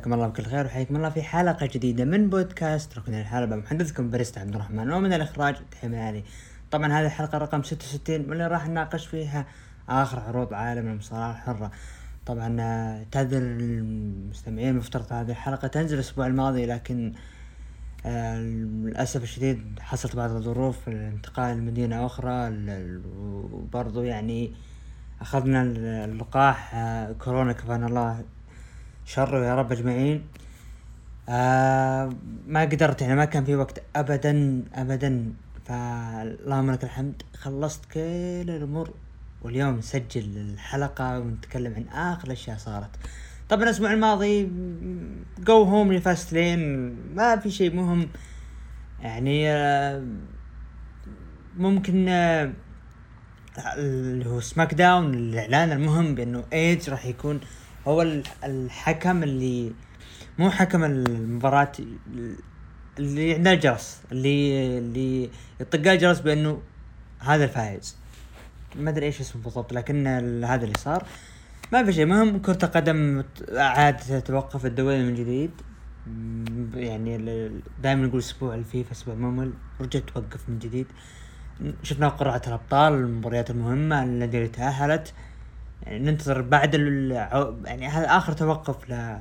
مساكم الله بكل خير وحياكم الله في حلقة جديدة من بودكاست ركن الحلبة. محدثكم بريست عبد الرحمن ومن الإخراج تحية علي طبعا هذه الحلقة رقم 66 واللي راح نناقش فيها آخر عروض عالم المصارعة الحرة. طبعا آه، تعذر المستمعين المفترض هذه الحلقة تنزل الأسبوع الماضي لكن آه، للأسف الشديد حصلت بعض الظروف الانتقال لمدينة أخرى وبرضو يعني أخذنا اللقاح آه، كورونا كفانا الله شر يا رب أجمعين. آه ما قدرت يعني ما كان في وقت ابدا ابدا. فاللهم لك الحمد. خلصت كل الأمور واليوم نسجل الحلقة ونتكلم عن آخر الأشياء صارت. طبعا الأسبوع الماضي جو هوم لفاست لين ما في شيء مهم. يعني آه ممكن آه اللي هو SmackDown الإعلان المهم بأنه ايج راح يكون هو الحكم اللي مو حكم المباراة اللي عندنا الجرس اللي اللي يطق الجرس بأنه هذا الفائز. ما أدري إيش اسمه بالضبط لكن هذا اللي صار. ما في شيء مهم كرة القدم عاد تتوقف الدوري من جديد. يعني دائما نقول أسبوع الفيفا أسبوع ممل رجعت توقف من جديد. شفنا قرعة الأبطال المباريات المهمة اللي تأهلت. يعني ننتظر بعد يعني هذا آخر توقف ل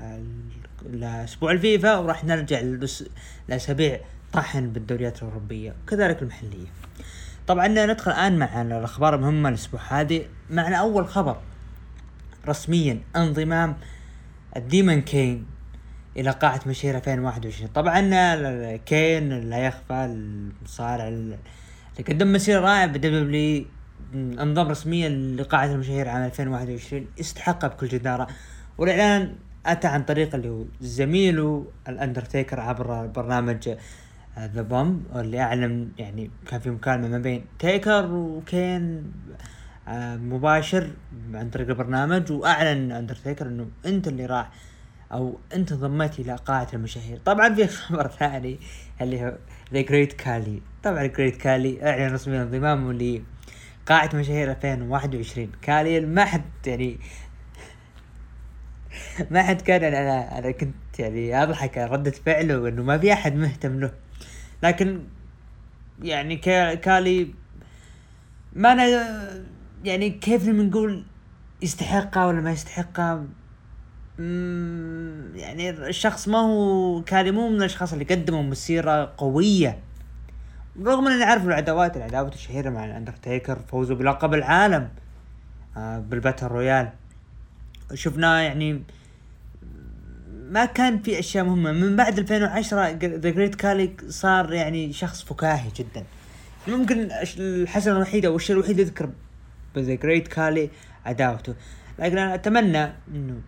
لأسبوع الفيفا وراح نرجع لأسابيع طحن بالدوريات الأوروبية وكذلك المحلية. طبعا ندخل الآن مع الأخبار المهمة الأسبوع هذه معنا اول خبر رسميا انضمام The Demon Kane إلى قاعة مشاهير 2021 طبعا كين لا يخفى المصارع اللي قدم مسيرة رائعة ب WWE انضم رسميا لقاعة المشاهير عام 2021 استحق بكل جدارة. والإعلان أتى عن طريق اللي هو زميله الأندرتيكر عبر برنامج The Bump اللي أعلن يعني كان في مكالمة ما بين تيكر وكين آه، مباشر عن طريق البرنامج وأعلن أندرتيكر إنه أنت اللي راح أو أنت انضميت إلى قاعة المشاهير. طبعا في خبر ثاني اللي هو ذا جريت كالي طبعا جريت كالي أعلن رسميا انضمامه قاعة مشاهير 2021 كان ما حد يعني ما حد كان أنا أنا كنت يعني أضحك ردة فعله انه ما في أحد مهتم له. لكن يعني كالي ما أنا يعني كيف نقول يستحقها ولا ما يستحقها؟ يعني الشخص ما هو كالي مو من الأشخاص اللي قدموا مسيرة قوية. رغم إني أعرف العداوات العداوات الشهيرة مع الأندرتيكر فوزه بلقب العالم آه بال battle royal. شفناه يعني ما كان في أشياء مهمة. من بعد 2010 The Great Khali صار يعني شخص فكاهي جدا. ممكن الحسنة الوحيدة أو الشيء الوحيد يذكر بذا جريت كالي عداوته. لكن أنا أتمنى إنه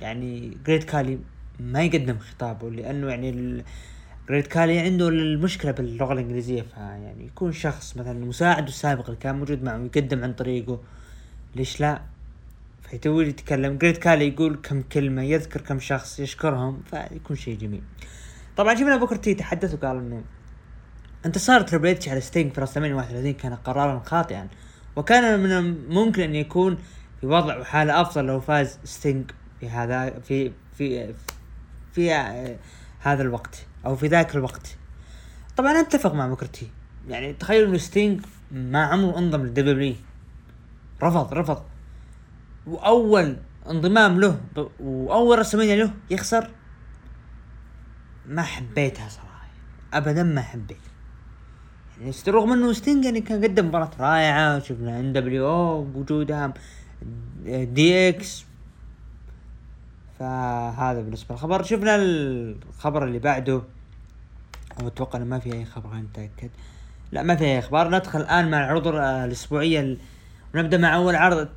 يعني جريت كالي ما يقدم خطابه لأنه يعني جريت كالي عنده المشكلة باللغة الإنجليزية فيعني يكون شخص مثلا مساعده السابق اللي كان موجود معه يقدم عن طريقه ليش لا؟ فيتوي يتكلم. جريت كالي يقول كم كلمة يذكر كم شخص يشكرهم فيكون شيء جميل. طبعا شفنا بوكر تي تحدث وقال إنه انتصار تريبل إتش على ستينج في راسل 31 كان قرارا خاطئا وكان من الممكن أن يكون في وضع وحالة أفضل لو فاز ستينج في هذا في في في, في هذا الوقت. أو في ذاك الوقت. طبعا أتفق مع بوكر تي يعني تخيل إنه ستينج ما عمره انضم للدبليو رفض رفض. وأول انضمام له وأول رسمية له يخسر. ما حبيتها صراحة. ابدا ما حبيت. يعني رغم انه ستينج يعني كان قدم مباراة رائعة شفنا إن دبليو بوجودها DX فهذا بالنسبة للخبر. شفنا الخبر اللي بعده. أتوقع إنه ما في أي خبر خلينا نتاكد لا ما في أي أخبار. ندخل الآن مع العروض الأسبوعية ونبدأ مع أول عرض.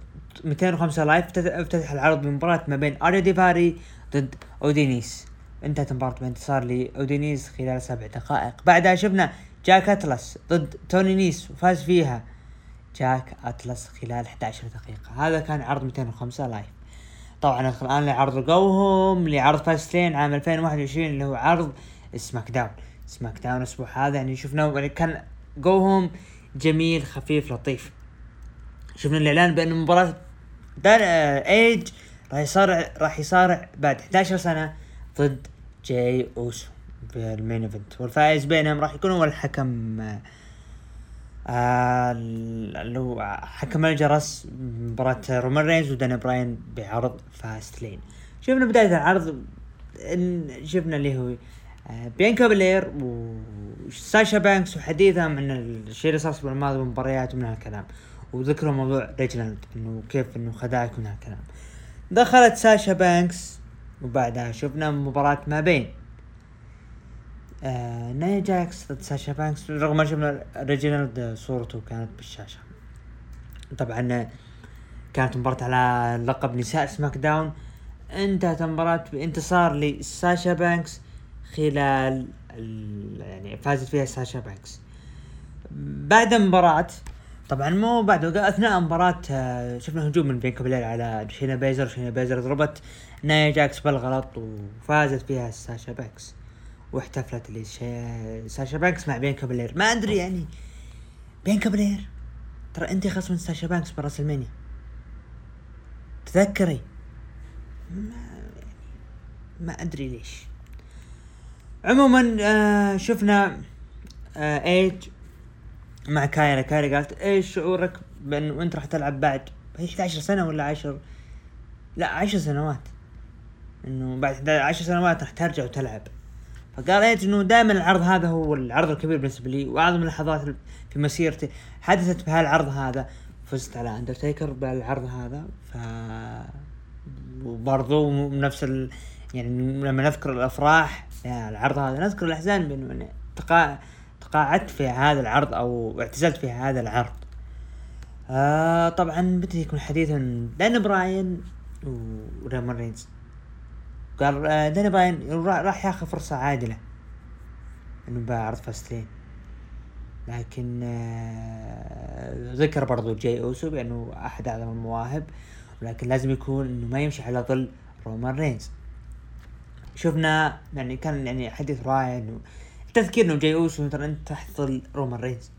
205 Live. افتتح العرض بمباراة ما بين اريا ديفاري ضد أودينيس. انتهت المباراة بانتصار لأودينيس خلال سبع دقائق. بعدها شفنا جيك أتلس ضد توني نيس وفاز فيها جيك أتلس خلال 11 دقيقة. هذا كان عرض 205 Live. طبعا الان لعرض جوهم لعرض Fastlane عام 2021 اللي هو عرض SmackDown. SmackDown الأسبوع هذا يعني شفناه يعني كان جو هوم جميل خفيف لطيف. شفنا الإعلان بأن مباراة دار إيدج راح يصارع راح يصارع بعد 11 سنة ضد جاي أوسو في ال main event. والفائز بينهم راح يكون هو الحكم آه اللي هو حكم الجرس مباراة رومان رينز ودانيال براين بعرض فاست لين. شفنا بداية العرض شفنا اللي هو آه بيانكا بلير وساشا بانكس وحديثهم عن الشيء اللي صار الأسبوع الماضي ومباريات ومن هالكلام. وذكروا موضوع ريجنالد إنه كيف إنه خدعك من هالكلام. دخلت ساشا بانكس وبعدها شفنا مباراة ما بين آه نايا جاكس ضد ساشا بانكس رغم ما شفنا ريجينالد صورته كانت بالشاشة. طبعا كانت مباراة على لقب نساء سماك داون. انتهت المباراة بانتصار لساشا بانكس خلال يعني فازت فيها ساشا بانكس. بعد المباراة طبعا مو بعد أثناء المباراة آه، شفنا هجوم من بيانكا بلير على شاينا بيزلر. شاينا بيزلر ضربت نايا جاكس بالغلط وفازت فيها ساشا بانكس. واحتفلت لساشا بانكس مع بيانكا بلير. ما أدري يعني. بيانكا بلير ترى أنت خصم ساشا بانكس براسلمانيا تذكري؟ ما يعني ما أدري ليش. عموما آه شفنا آه إيج مع كايرا. كايرا قالت إيش شعورك بانه انت راح تلعب بعد؟ هي 11 سنة ولا 10 لا 10 سنوات. إنه بعد 10 سنوات راح ترجع وتلعب. فقال ايج إنه دائما العرض هذا هو العرض الكبير بالنسبة لي وأعظم اللحظات في مسيرتي. حدثت بهالعرض هذا فزت على اندرتيكر بالعرض هذا ف وبرضو نفس ال... يعني لما نذكر الأفراح العرض هذا نذكر الأحزان بانه تقا... تقاعدت في هذا العرض أو اعتزلت في هذا العرض. آه طبعا بدي يكون حديث عن دانيال براين ورومان رينز. قال آه دانيال براين راح ياخذ فرصة عادلة. إنه بعرض فاستلين لكن آه ذكر برضو جاي أوسو بأنه أحد أعظم المواهب ولكن لازم يكون إنه ما يمشي على ظل رومان رينز. شفنا يعني كان يعني حديث رائع إنه التذكير إنه جاي أوسو ترى انت تحت ظل رومان رينز.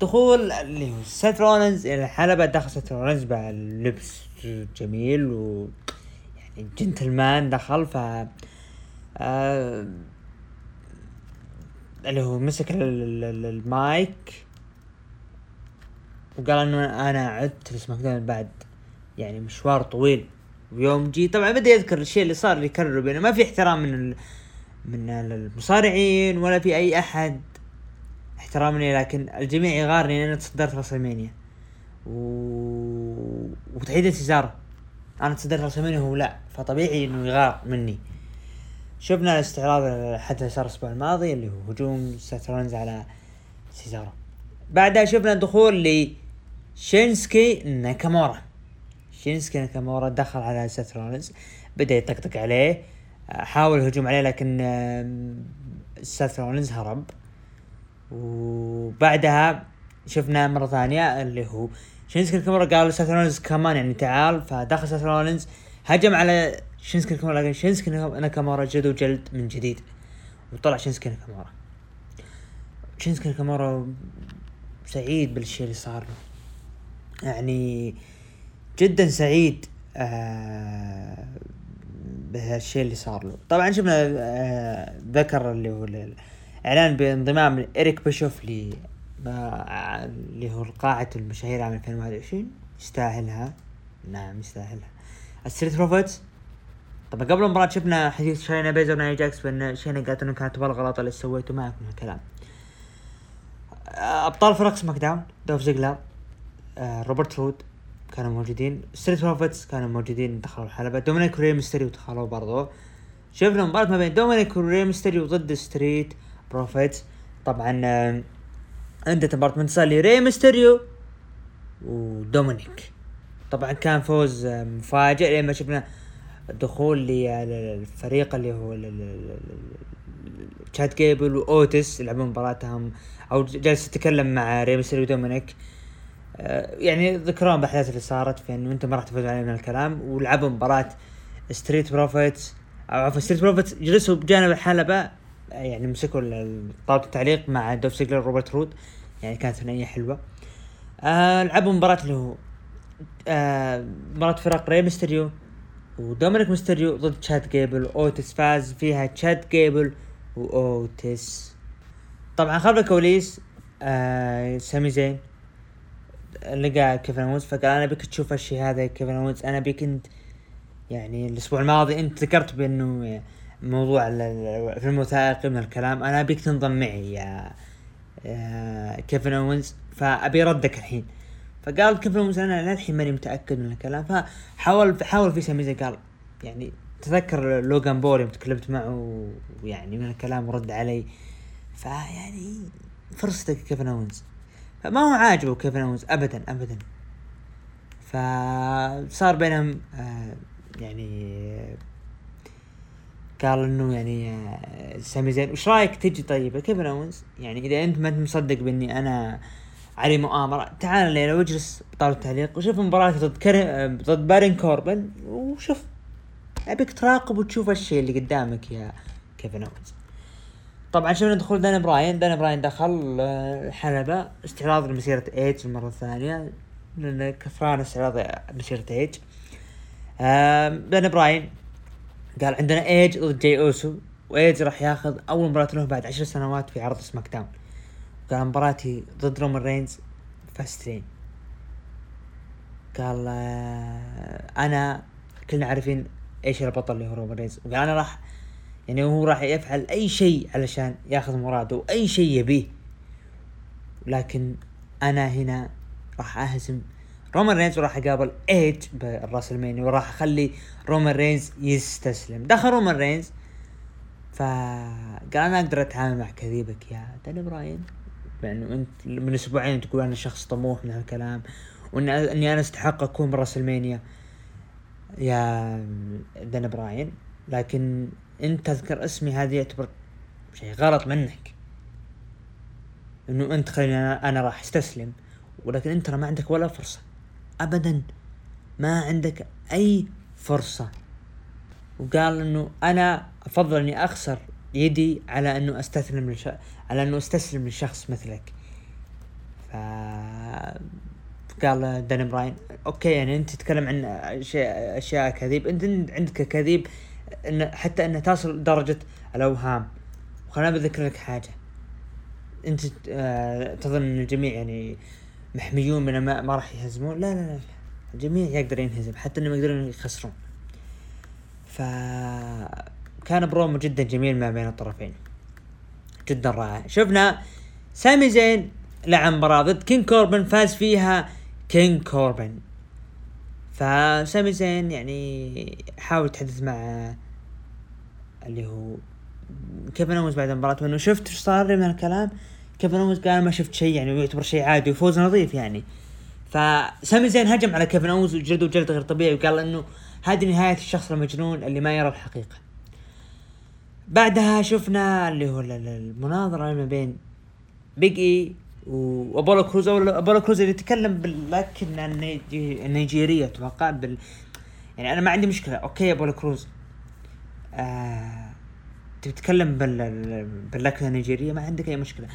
دخول اللي هو سيث رولنز إلى الحلبة دخل سيث رولنز باللبس جميل و جنتلمان دخل ف آه اللي هو مسك المايك وقال إنه أنا عدت لسماك داون. يعني مشوار طويل. ويوم جي طبعا بدأ يذكر الشيء اللي صار اللي كرره بإنه ما في احترام من ال... من المصارعين ولا في أي أحد. يحترمني لكن الجميع يغارني أنا تصدرت راسلمانيا و... وتحديدا سيزارو أنا تصدرت راسلمانيا وهو لا فطبيعي إنه يغار مني. شفنا الاستعراض اللي صار الأسبوع الماضي اللي هو هجوم سيث رولنز على سيزارو. بعدها شفنا دخول لشينسكي ناكامورا. شينسكي ناكامورا دخل على سيث رولنز بدأ يطقطق عليه حاول الهجوم عليه لكن سيث رولنز هرب. وبعدها شفنا مرة ثانية اللي هو شينسكي ناكامورا قال سيث رولنز كمان يعني تعال فدخل سيث رولنز هجم على شينسكي ناكامورا لكن شينسكي ناكامورا جد جلد من جديد وطلع شينسكي ناكامورا شينسكي ناكامورا سعيد بالشيء اللي صار له. يعني جدا سعيد آه بهالشيء اللي صار له. طبعا شفنا آه ذكر اللي هو الاعلان بانضمام اريك بيشوف اللي هو قاعة المشاهير عام 2021 يستاهلها. نعم يستاهلها. الستريت بروفيتس طبعا قبل المباراة شفنا حديث شاينا بيزلر ونايا جاكس بان شاينا قالت انه كانت بالغلط اللي سويته معك من الكلام. أبطال فرق سماك داون دولف زيجلر آه روبرت رود كانوا موجودين. ستريت بروفيتس كانوا موجودين دخلوا الحلبة. دومينيك وري ميستيريو دخلوا برضو. شفنا مباراة ما بين دومينيك وري ميستيريو ضد ستريت بروفيتس طبعا آه عندنا مباراة انتصار لري ميستيريو ودومينيك طبعا كان فوز مفاجئ لما شفنا دخول للفريق اللي هو تشاد جيبل واوتس يلعبون مباراتهم. أو جالس يتكلم مع ري ميستيريو ودومينيك آه، يعني ذكرون بالاحداث اللي صارت في انه انت ما راح تفوز علي من الكلام. ولعبوا مباراة ستريت بروفيتس أو عفوا ستريت بروفيتس جلسوا بجانب الحلبة. يعني مسكوا طاولة التعليق مع دولف زيجلر وروبرت رود يعني كانت ثنائية حلوة. آه لعبوا مباراة اللي هو آه مباراة فرق ري ميستيريو ودومينيك ميستيريو ضد تشاد جيبل. اوتس فاز فيها تشاد جيبل واوتس طبعا خلف الكواليس آه سامي زين. لقى كيفن اونز فقال أنا أبيك تشوف هالشي هذا كيفن اونز أنا أبيك انت يعني الأسبوع الماضي أنت ذكرت بأنه موضوع في الوثائقي من الكلام. أنا أبيك تنضم معي يا كيفن اونز فأبي ردك الحين. فقال كيفن اونز أنا للحين ماني متأكد من الكلام. فحاول حاول في سميزة قال يعني تذكر لوغان بول يوم تكلمت معه ويعني من الكلام ورد علي. فيعني فرصتك كيفن اونز فما هو عاجبه كيفن اونز ابدا ابدا. فصار بينهم آه يعني قال إنه يعني آه، سامي زين. وش رأيك تجي طيب؟ كيفن اونز يعني إذا أنت ما أنت مصدق بإني أنا علي مؤامرة تعال الليلة واجلس بطاولة التعليق وشوف مباراتي ضد كريم آه، ضد بارون كوربن وشوف. أبيك تراقب وتشوف الشيء اللي قدامك يا كيفن اونز طبعا شفنا دخول دان براين. دان براين دخل الحلبة آه، استعراض لمسيرة ايج المرة الثانية. لأن كفران استعراض مسيرة ايج دان براين قال عندنا إيج ضد جاي أوسو وإيج راح ياخذ أول مباراة له بعد عشر سنوات في عرض SmackDown. قال مباراتي ضد رومان رينز Fastlane قال آه، أنا كلنا عارفين إيش البطل اللي هو رومان رينز. وقال أنا راح يعني هو راح يفعل أي شيء علشان ياخذ مراده واي شيء يبيه. لكن أنا هنا راح أهزم رومان رينز وراح أقابل إيج بال WrestleMania وراح أخلي رومان رينز يستسلم. دخل رومان رينز فقال أنا أقدر أتعامل مع كذيبك يا داني براين؟ يعني أنت من أسبوعين تقول أنا شخص طموح من هالكلام وأن أني أنا أستحق أكون ب WrestleMania يا داني براين. لكن أنت تذكر اسمي هذا يعتبر شيء غلط منك. إنه أنت خليني أنا, أنا راح أستسلم. ولكن أنت ما عندك ولا فرصة. ابدا. ما عندك أي فرصة. وقال إنه أنا أفضل إني أخسر يدي على إنه استسلم لش... على إنه استسلم لشخص مثلك. ف قال داني براين okay يعني أنت تتكلم عن أشياء كذيب أنت عندك كذيب إن حتى إنها تصل لدرجة الأوهام. وخلنا بذكر لك حاجة. أنت آه تظن ان الجميع يعني محميون من ما, ما راح يهزمون. لا لا لا الجميع يقدر ينهزم حتى انهم يقدرون يخسرون. ف كان برومو جدا جميل ما بين الطرفين. جدا رائع. شفنا سامي زين لعب مباراة ضد كين كوربن فاز فيها كين كوربن. فسامي زين يعني حاول يتحدث مع اللي هو كيفن اونز بعد المباراة انه شفت إيش صار من الكلام؟ كيفن اونز قال ما شفت شيء يعني يعتبر شيء عادي وفوز نظيف يعني. فسامي زين هجم على كيفن أونز وجلده جلد غير طبيعي وقال إنه هذه نهاية الشخص المجنون اللي ما يرى الحقيقة. بعدها شفنا اللي هو المناظرة ما بين بيج اي وابولو كروز. ابولو كروز اللي يتكلم باللكنة النيجيرية أتوقع بال يعني أنا ما عندي مشكلة. okay ابولو كروز. آه... تتكلم بال... باللكنة النيجيرية ما عندك أي مشكلة.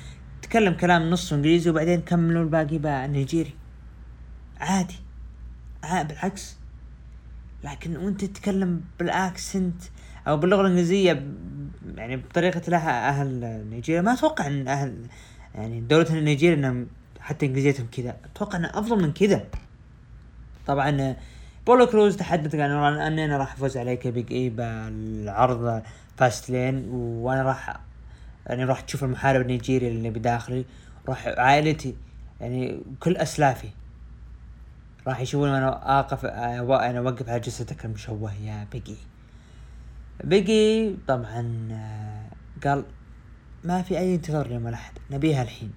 تكلم كلام نص إنجليزي وبعدين كملوا الباقي بقى نيجيري. عادي. آه بالعكس. لكن وأنت تتكلم بال accent أو باللغة الإنجليزية يعني بطريقة لها أهل نيجيريا. ما أتوقع إن أهل يعني دولة نيجيريا إنهم حتى إنجليزيتهم كذا. أتوقع انه أفضل من كذا. طبعا ابولو كروز تحدث أني أنا راح أفوز عليك بيج إي بالعرض Fastlane وأنا راح يعني راح تشوف المحارب النيجيري اللي بداخلي راح عائلتي يعني كل أسلافي راح يشوفون أنا آقف أنا أوقف على جثتك المشوه يا بيجي بيجي طبعا آه، قال ما في أي انتظار اليوم الأحد نبيها الحين.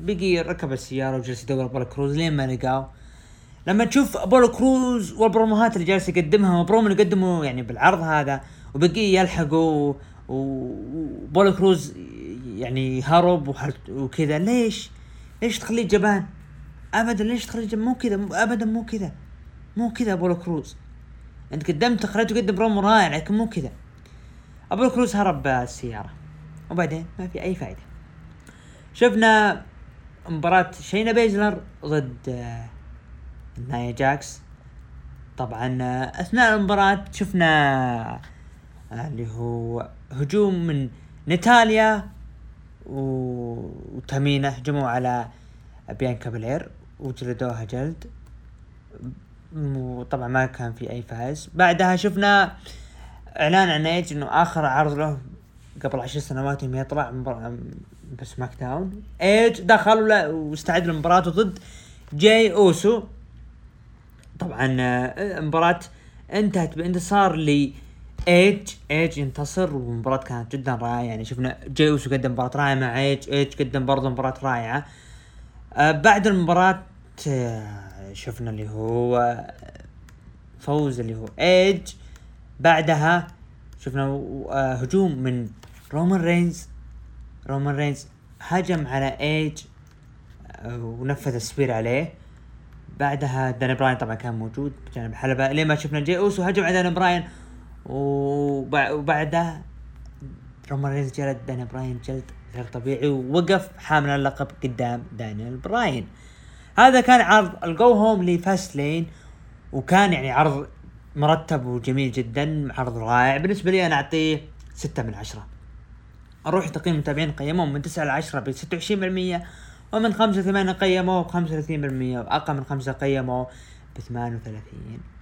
بيجي ركب السيارة وجلس يدور ابولو كروز لين ما لقاه. لما تشوف ابولو كروز وال promoهات اللي جالس يقدمها وبرومو اللي قدمه يعني بالعرض هذا وبقي يلحقه وابولو كروز يعني هرب وكذا. ليش؟ ليش تخليه جبان؟ ابدا ليش تخرج مو كذا ابدا مو كذا مو كذا ابولو كروز. أنت قدمت خليته يقدم برومو رائع لكن مو كذا. ابولو كروز هرب بالسيارة. وبعدين ما في أي فائدة شفنا مباراة شينا بيزلر ضد آه، نايا جاكس. طبعا آه، أثناء المباراة شفنا آه، اللي هو هجوم من نتاليا و- وتامينا هجموا على بيانكا بلير وجلدوها جلد. وطبعا ما كان في أي فائز بعدها شفنا إعلان عن ايج إنه آخر عرض له قبل عشر سنوات إنه يطلع مباراة ب SmackDown. ايج دخل واستعد للمباراة ضد جاي أوسو. طبعا آه، المباراة انتهت بانتصار ل ايج ايج ينتصر والمباراة كانت جدا رائعة. يعني شفنا جاي قدم مباراة رائعة مع ايج ايج قدم برضه مباراة رائعة. آه، بعد المباراة آه، شفنا اللي هو فوز اللي هو ايج بعدها شفنا آه، هجوم من رومان رينز رومان رينز هجم على ايج ونفذ spear عليه. بعدها داني براين طبعا كان موجود بجانب الحلبة. لين ما شفنا جي اوسو هجم على داني براين وبعدها رومان رينز جلد داني براين جلد غير طبيعي ووقف حامل اللقب قدام دانيال براين. هذا كان عرض ال go home ل Fastlane وكان يعني عرض مرتب وجميل جدا عرض رائع. بالنسبة لي أنا أعطيه ستة من عشرة. أروح تقييم المتابعين قيموه من 9 ل 10 ب 26% ومن 5 ل 8 قيموه ب 35% وأقل من 5 قيموه. ب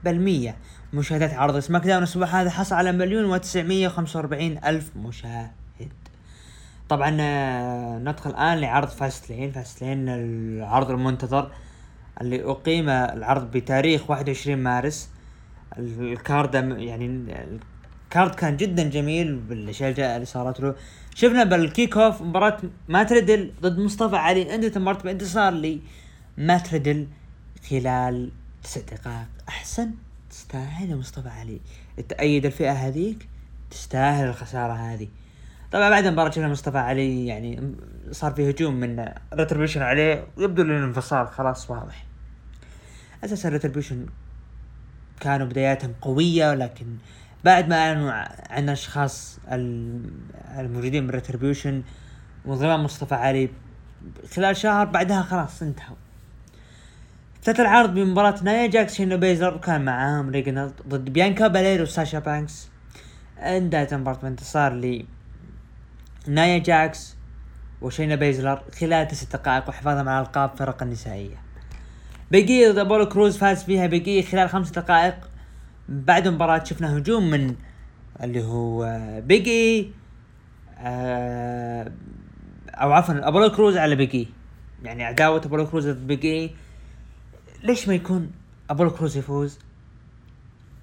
38% مشاهدات عرض SmackDown الأسبوع هذا حصل على مليون و945 ألف مشاهد. طبعا آه، ندخل الآن لعرض Fastlane Fastlane العرض المنتظر اللي اقيم العرض بتاريخ 21 مارس. ال card يعني ال card كان جدا جميل بالأشياء اللي صارت له. شفنا بال kickoff مباراة مات ريدل ضد مصطفى علي. انتهت المباراة بانتصار لمات ريدل خلال تسع دقائق أحسن تستاهل يا مصطفى علي. تأيد الفئة هذيك؟ تستاهل الخسارة هذه. طبعا بعد المباراة شفنا مصطفى علي يعني صار في هجوم من Retribution عليه ويبدو ان الانفصال خلاص واضح. أساسا Retribution كانوا بداياتهم قوية ولكن بعد ما أعلنوا عن الاشخاص ال- الموجودين من Retribution وانضمام مصطفى علي خلال شهر بعدها خلاص انتهوا. افتتح العرض بمباراة نايا جاكس شينا بيزلر وكان معاهم ريجنالد ضد بيانكا بالير وساشا بانكس. انتهت المباراة بانتصار ل نايا جاكس وشينا بيزلر خلال تسع دقائق وحفاظهم على ألقاب فرق النسائية. Big E ضد أبولو كروز فاز فيها Big E خلال خمس دقائق بعد المباراة شفنا هجوم من اللي هو Big E آه أو عفوا أبولو كروز على Big E. يعني عداوة أبولو كروز ضد Big E. ليش ما يكون ابولو كروز يفوز؟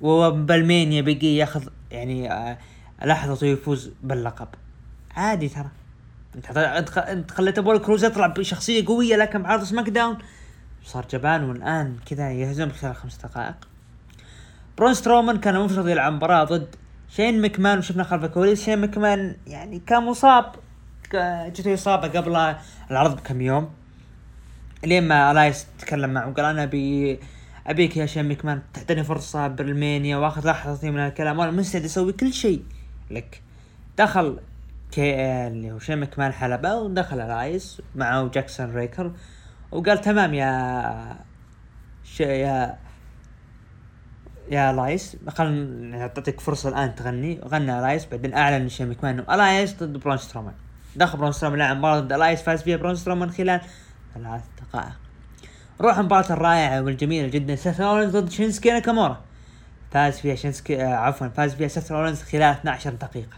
وبال Mania Big E ياخذ يعني آه لحظته يفوز باللقب. عادي ترى. انت انت خليت ابولو كروز يطلع بشخصية قوية لكن بعرض SmackDown صار جبان والآن كذا يهزم خلال خمس دقائق. برون سترومان كان المفترض يلعب مباراة ضد شين مكمان وشفنا خلف الكواليس شين مكمان يعني كان مصاب جته إصابة قبل العرض بكم يوم. لين ما إلايس تكلم معه وقال أنا ابي أبيك يا شين مكمان تعطيني فرصة بال Mania وآخذ لحظتي من الكلام وأنا مستعد أسوي كل شيء لك. دخل كي اللي هو شين مكمان حلبة ودخل إلايس معه جاكسون ريكر وقال تمام يا ش... يا يا لايس خلنا نعطيك فرصة الآن تغني. غنى لايس بعدين أعلن شين مكمان إنه إلايس ضد برون سترومان. دخل برون سترومان لعب مباراة ضد إلايس فاز فيها برون سترومان خلال ثلاث دقائق. نروح المباراة الرائعة والجميلة جدا. سيث رولينز ضد شينسكي ناكامورا. فاز فيها شينسكي آه عفوا فاز فيها سيث رولينز خلال 12 دقيقة.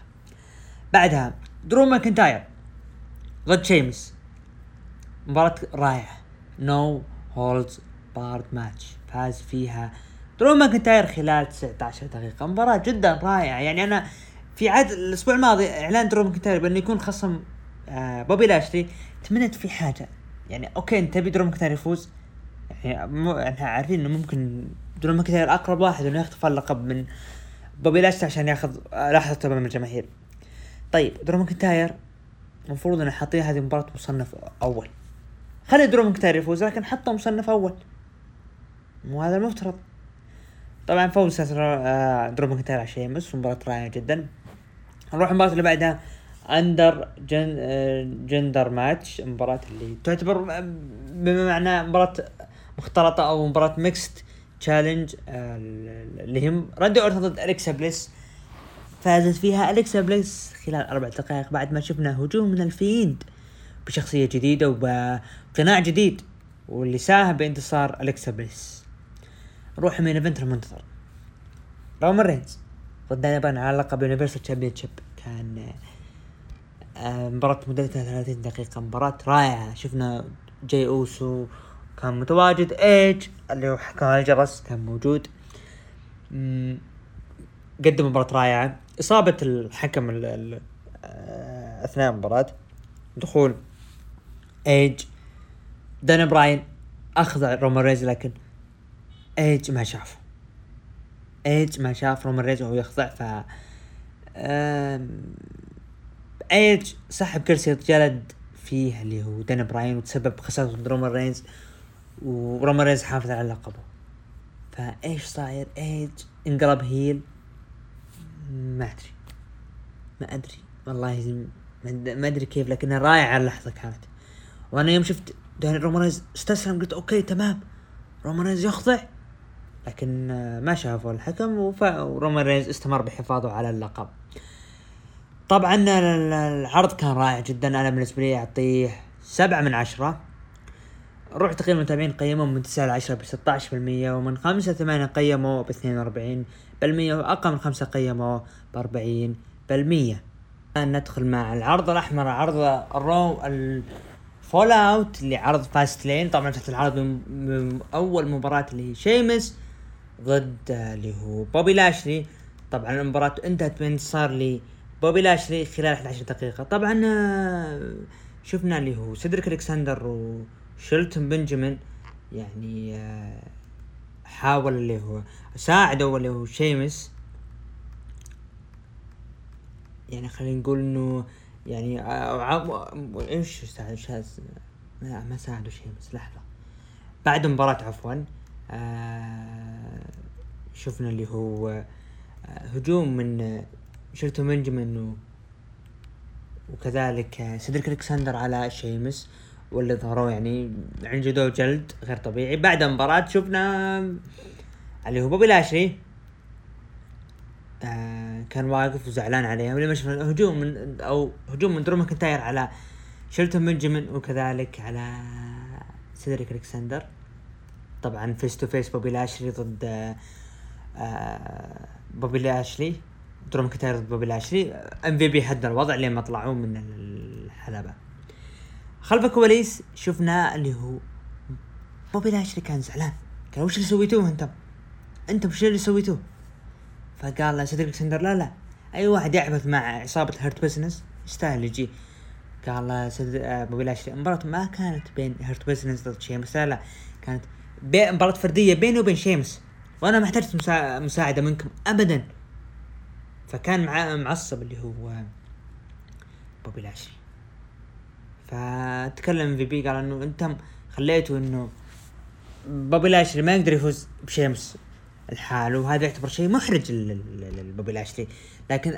بعدها درو ماكنتاير ضد شيمس. مباراة رائعة. No Holds Barred match فاز فيها درو ماكنتاير خلال 19 دقيقة. مباراة جدا رائعة. يعني أنا في عاد الأسبوع الماضي إعلان درو ماكنتاير بأنه يكون خصم آه بوبي لاشلي تمنيت في حاجة. يعني أوكي أنت تبي درو ماكنتاير يفوز. يعني مو إحنا عارفين إنه ممكن درو ماكنتاير أقرب واحد إنه يخطف اللقب من بوبي لاشلي عشان ياخذ لحظته امام الجماهير. طيب درو ماكنتاير المفروض إنه حاطيه هذه مباراة مصنف أول. خلي درو ماكنتاير يفوز لكن حطه مصنف أول. مو هذا المفترض. طبعا فوز آه، درو ماكنتاير على شيمس. مباراة رائعة جدا. نروح المباراة اللي بعدها. intergen آه، gender match المباراة اللي تعتبر آه، بما معناه مباراة مختلطة أو مباراة mixed challenge اللي هم راندي اورتن ضد أليكسا بليس. فازت فيها أليكسا بليس خلال أربع دقائق بعد ما شفنا هجوم من ال Fiend بشخصية جديدة وبقناع جديد واللي ساهم بانتصار أليكسا بليس. نروح main event المنتظر. رومان رينز ضد داني على لقب Universal Championship كان آه، مباراة مدتها 30 دقيقة مباراة رائعة. شفنا جاي أوسو كان متواجد. إيج اللي هو حكم الجرس كان موجود. قدم مباراة رائعة. إصابة الحكم ال آه، أثناء المباراة دخول إيج. دان براين أخذ رومان رينز لكن إيج ما شافه. إيج ما شاف رومان رينز وهو يخضع ف إيج سحب كرسي جلد فيه اللي هو دان براين وتسبب خسارة رومان رينز ورومان رينز حافظ على لقبه. فإيش صاير؟ إيج انقلب heel. ما أدري. ما أدري. والله ما أدري كيف لكنها رائعة اللحظة كانت. وأنا يوم شفت داني رومان رينز استسلم قلت أوكي تمام. رومان رينز يخضع. لكن ما شافوا الحكم ورومان رينز استمر بحفاظه على اللقب. طبعا العرض كان رائع جدا. أنا بالنسبة لي أعطيه سبعة من عشرة. روح تقييم المتابعين قيموا من تسعة لعشرة بستة بالمية ومن خمسة ثمانية قيموا وأربعين بالمية وأقل من خمسة قيموا بأربعين بالمية. ندخل مع العرض الأحمر عرض الرو ال fallout اللي عرض فاست لين. طبعا فتحت العرض من أول مباراة اللي هي شيمس ضد اللي هو بوبي لاشلي. طبعا المباراة انتهت بانتصار لي بوبي لاشلي خلال 11 دقيقة. طبعا آه، شفنا اللي هو سيدريك ألكسندر وشيلتون بنجامين. يعني آه، حاول اللي هو ساعدوا اللي هو شيمس. يعني خلينا نقول إنه يعني آه، إيش ساعد ما ما ساعدوا شيمس لحظة. بعد مباراة عفوا شفنا اللي هو هجوم من شلتون بنجمن وكذلك سيدريك ألكسندر على شيمس واللي ظهروا يعني عن جدو جلد غير طبيعي. بعد المباراة شفنا اللي هو بوبي لاشلي. آه كان واقف وزعلان عليها ولما شفنا هجوم من أو هجوم من درو ماكنتاير على شلتون بنجمن وكذلك على سيدريك ألكسندر. طبعا face to face بوبي لاشلي ضد آه بوبي لاشلي. درو ماكنتاير ضد بوبي لاشلي MVP حد الوضع لين ما طلعوا من الحلبة. خلف الكواليس شفنا اللي هو بوبي لاشلي كان زعلان. قال وش اللي سويتوه أنتم؟ أنتم وش اللي سويتوه؟ فقال له سيدريك ألكسندر لا لا أي واحد يعبث مع عصابة هيرت بزنس يستاهل يجي. قال له سيد بوبي لاشلي المباراة ما كانت بين هيرت بزنس ضد شيمس لا لا كانت مباراة فردية بيني وبين شيمس وأنا ما احتجت مسا... مساعدة منكم ابدا. فكان مع معصب اللي هو بوبي لاشلي. فتكلم MVP قال إنه أنتم خليتوا إنه بوبي لاشلي ما يقدر يفوز بشيمس الحال وهذا يعتبر شيء محرج لبوبي لاشلي. لكن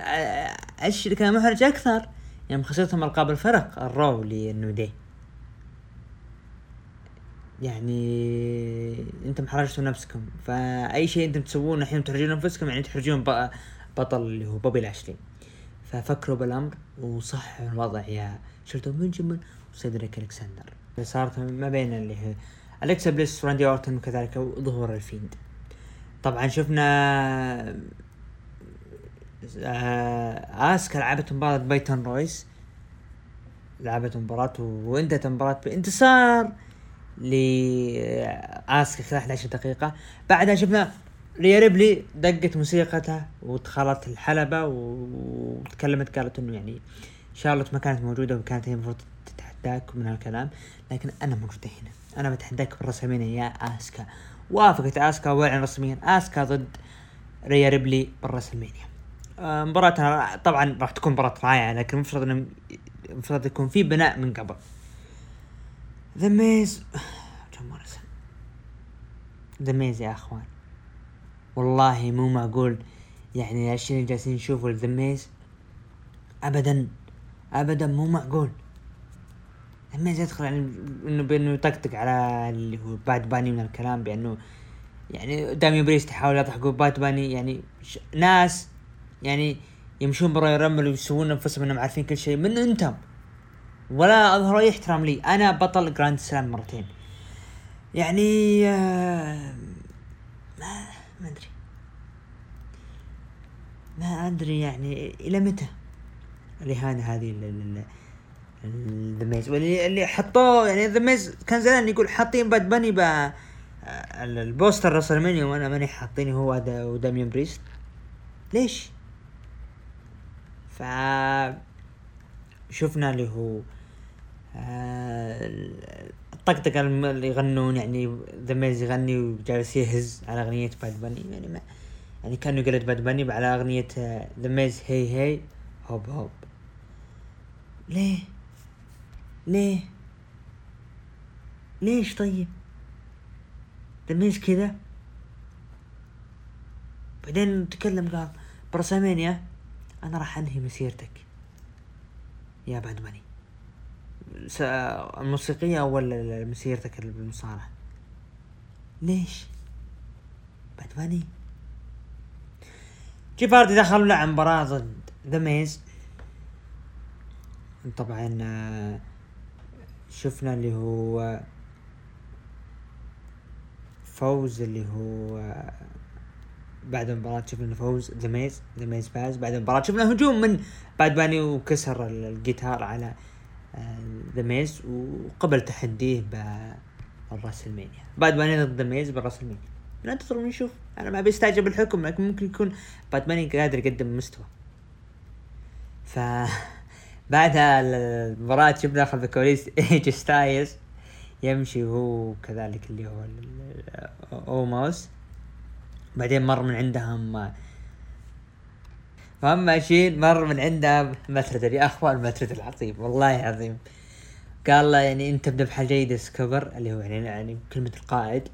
أيش اللي كان محرج أكثر؟ يوم خسرتهم ألقاب الفرق الرو للنيو داي يعني أنتم حرجتوا نفسكم فأي شيء أنتم تسوونه الحين تحرجون أنفسكم يعني تحرجون بطل اللي هو بوبي لاشلي ففكروا بالأمر وصحوا الوضع يا شلتون بنجمن وسيدريك ألكسندر. صارت ما بين اللي هي أليكسا بليس وراندي اورتن وكذلك ظهور الفيند. طبعا شفنا آه، اسكا لعبت مباراة بايتون رويس. لعبت مباراة وانتهت المباراة بانتصار لاسكا خلال 11 دقيقة. بعدها شفنا ريا ريبلي دقت موسيقتها ودخلت الحلبة وتكلمت قالت إنه يعني شارلوت ما كانت موجودة وكانت هي المفروض تتحداك من هالكلام لكن أنا موجودة هنا. أنا بتحداك بالرسمين يا آسكا. وافقت آسكا واعلن رسميا. آسكا ضد ريا ريبلي بالرسلمانيا آه، مباراة طبعا راح تكون مباراة رائعة لكن المفروض إنه المفروض يكون في بناء من قبل. ذا ميز جون موريسون ذا ميز يا أخوان. والله مو معقول. يعني الشيء اللي جالسين نشوفه ذا ميز ابدا ابدا مو معقول. ميز يدخل يعني إنه بإنه يطقطق على اللي هو باد باني من الكلام بإنه يعني دامي بريست يحاول يضحكوا باد باني يعني ش... ناس يعني يمشون برا يرملوا ويسوون أنفسهم إنهم عارفين كل شيء من أنتم. ولا اظهروا أي احترام لي. أنا بطل جراند سلام مرتين. يعني آه، ما ما أدري. ما أدري يعني إلى متى الاهانه هذه ذا ميز واللي اللي حطوه يعني ذا ميز كان زمان يقول حاطين باد باني البوستر رسل وأنا ماني حاطيني هو هذا وداميان بريست. ليش؟ ف شفنا اللي هو آه، الطقطقة اللي يغنون يعني ذا ميز يغني وجالس يهز على أغنية باد باني يعني ما يعني كانوا يقلد باد باني على أغنية ذا ميز هي هي هوب هوب ليه؟ ليه؟ ليش طيب؟ تميز كذا؟ بعدين تكلم قال برسامينيا أنا راح أنهي مسيرتك. يا بعد ماني الموسيقية ولا مسيرتك بالمصارعة ليش؟ بعد ماني كيف هاردي دخل لعب مباراة ضد ذا ميز طبعا آه، شفنا اللي هو فوز اللي هو بعد المباراة شفنا فوز ذا ميز ذا ميز فاز. بعد المباراة شفنا هجوم من باد باني وكسر الجيتار على ذا ميز وقبل تحديه بالراسلمانيا باد باني ضد ذا ميز بالراسلمانيا ننتظر ونشوف أنا ما بيستعجب الحكم لكن ممكن يكون باد باني قادر يقدم مستوى. ف بعدها المباراة شفنا خلف الكواليس ايج ستايلز يمشي هو كذلك اللي هو اوموس بعدين مر من عندهم فهم ماشيين مر من عندها متردر يا اخوان المتردر العظيم والله عظيم قال له يعني أنت بذبحه جيدة سكوبر اللي هو يعني يعني كلمة القائد.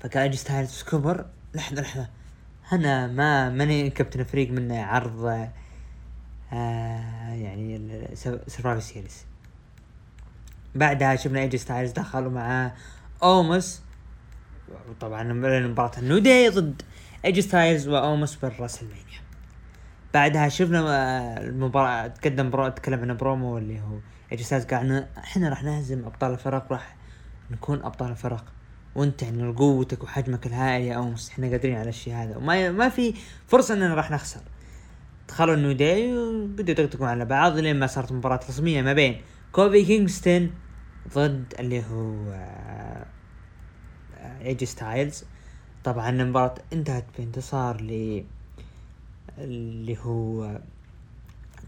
فقال ايجي ستايلز skipper لحظة لحظة. أنا ما ماني كابتن فريق من عرض آه يعني سرفايفر سيريز بعدها شفنا ايجي ستايلز دخلوا مع أوموس. طبعا مباراة النيو داي ضد ايجي ستايلز وأوموس بالراسلمانيا بعدها شفنا آه، المباراة تقدم برو تكلم عن برومو اللي هو ايجي ستايلز قال إحنا راح نهزم أبطال الفرق راح نكون أبطال الفرق وانت يعني قوتك وحجمك الهائل يا أوموس. إحنا قادرين على الشيء هذا. وما ما في فرصة إننا راح نخسر. دخلوا النيو داي وبدوا يطقطقون على بعض لين ما صارت مباراة رسمية ما بين كوفي كينغستون ضد اللي هو ايجي ستايلز طبعا المباراة انتهت بانتصار ل اللي هو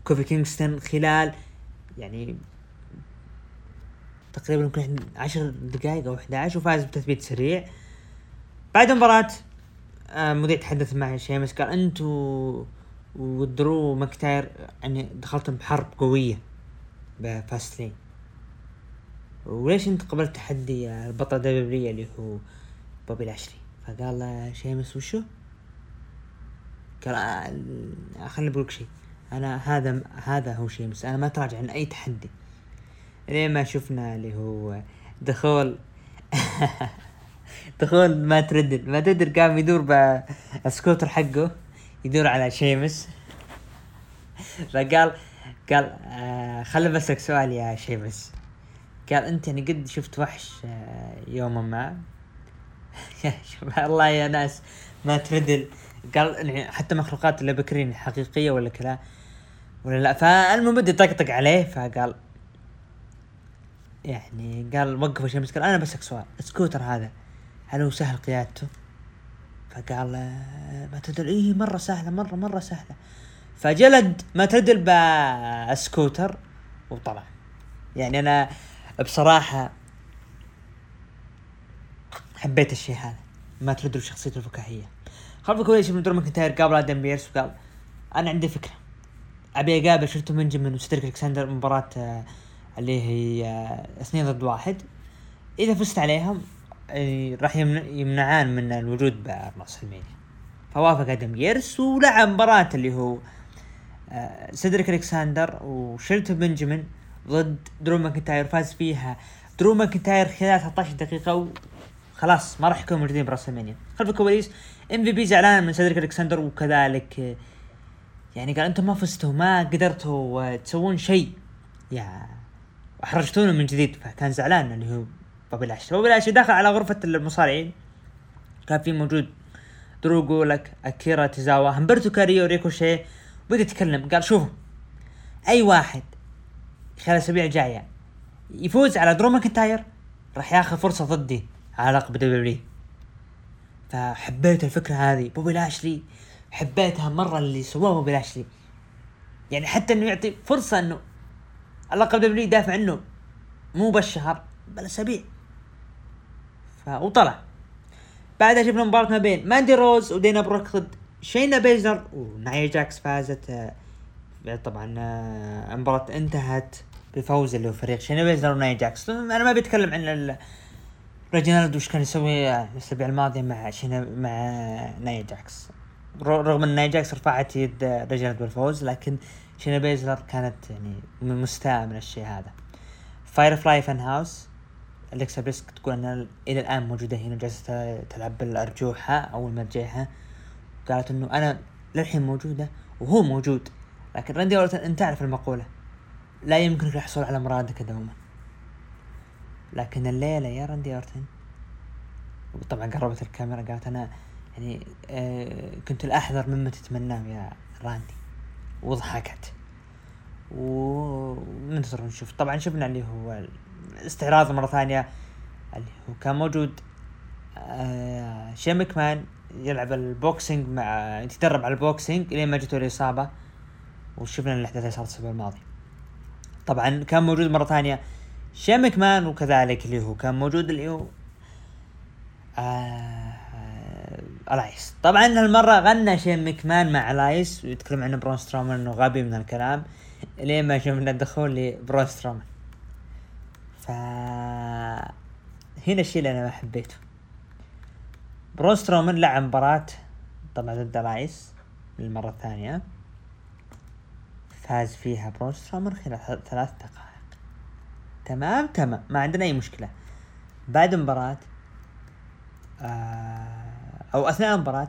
كوفي كينغستون خلال يعني تقريبا يمكن عشر دقائق أو 11 وفاز بتثبيت سريع. بعد المباراة آه، مذيع تحدث مع شيمس. قال انتو ودرو ماكنتاير يعني دخلتم بحرب قوية ب Fastlane. وليش أنت قبلت تحدي البطل WWE اللي هو بوبي لاشلي فقال له شيمس وشو؟ قال آه خليني بقولك شيء. أنا هذا هذا هو شيمس. أنا ما تراجع عن أي تحدي. لين ما شفنا اللي هو دخول؟ دخول ما تردد ما تدر قام يدور بالسكوتر حقه يدور على شيمس. فقال قال آه خلي بسألك سؤال يا شيمس. قال أنت يعني قد شفت وحش آه يوما ما؟ الله يا ناس. ما تردل قال يعني حتى مخلوقات اللي بكرين حقيقية ولا كذا ولا لا. فالمهم بدي يطقطق عليه فقال يعني قال وقفوا شيمس قال أنا بسألك سؤال السكوتر هذا هل هو سهل قيادته؟ فقال ما تدري. إيه مرة سهلة مرة مرة سهلة. فجلد ما تدل بالسكوتر وطلع. يعني أنا بصراحة حبيت الشيء هذا ما تردوا شخصيته الفكاهية. خلف كويس من درو ماكنتاير قابل آدم بيرس وقال أنا عندي فكرة. أبي أقابل شيلتون بنجامين وسيدريك ألكسندر مباراة آه، اللي هي اثنين ضد واحد. إذا فزت عليهم راح يمنعون من الوجود ب WrestleMania فوافق آدم بيرس ولعب مباراة اللي هو آه، سيدريك الكساندر وشيلتون بنجامين ضد درو ماكنتاير. فاز فيها درو ماكنتاير خلال 13 دقيقة خلاص ما راح يكونوا موجودين ب WrestleMania خلف الكواليس MVP زعلان من سيدريك الكسندر وكذلك آه، يعني قال أنتم ما فزتوا ما قدرتوا آه، تسوون شيء. يا أحرجتونا من جديد فكان زعلان اللي هو بوبي لاشلي بوبي لاشلي دخل على غرفة المصارعين. كان في موجود درو غولاك أكيرا توزاوا همبرتو كاريو ريكوشي. بدأ يتكلم قال شوفوا أي واحد خلال الأسابيع الجاية يفوز على درو ماكنتاير راح ياخذ فرصة ضدي على لقب WWE فحبيت الفكرة هذه. بوبي لاشلي حبيتها مرة اللي سواه بوبي لاشلي يعني حتى إنه يعطي فرصة إنه اللقب WWE يدافع عنه. مو بالشهر بالاسابيع ف وطلع. بعدها شفنا مباراة ما بين ماندي روز ودينا بروك ضد شينا بيزلر ونايا جاكس فازت. آه، طبعا آه، المباراة انتهت بفوز اللي هو فريق شينا بيزلر ونايا جاكس. أنا ما بتكلم عن ريجينالد وش كان يسوي الأسابيع الماضية مع شينا مع نايا جاكس. رغم ان جاكس رفعت يد ريجينالد بالفوز لكن شينا بيزلر كانت يعني مستاءة من الشيء هذا. Firefly Fun House الكسا بليس تقول انها إلى الآن موجودة هنا جالسة تلعب بالأرجوحة أو المرجيحة. قالت إنه أنا للحين موجودة وهو موجود لكن راندي أورتن أنت تعرف المقولة. لا يمكنك الحصول على مرادك دوما. لكن الليلة يا راندي أورتن وطبعا قربت الكاميرا قالت أنا يعني آه كنت الأحذر مما تتمناه يا راندي. وضحكت. وننتظر ونشوف طبعا شفنا اللي هو استعراض مرة ثانية اللي هو كان موجود. آه شين مكمان يلعب ال boxing مع يتدرب على ال boxing لين ما جته الإصابة. وشفنا الأحداث اللي صارت الأسبوع الماضي. طبعا كان موجود مرة ثانية شين مكمان وكذلك اللي هو كان موجود اللي هو آه إلايس. طبعا هالمرة غنى شين مكمان مع إلايس ويتكلم عن برون سترومان إنه غبي من الكلام لين ما شفنا الدخول لبرون سترومان. ف هنا الشيء اللي أنا ما حبيته. برون سترومان لعب مباراة طبعا ضد إلايس للمرة الثانية. فاز فيها برون سترومان خلال ثلاث دقائق. تمام؟ تمام. ما عندنا أي مشكلة. بعد المباراة آه أو أثناء المباراة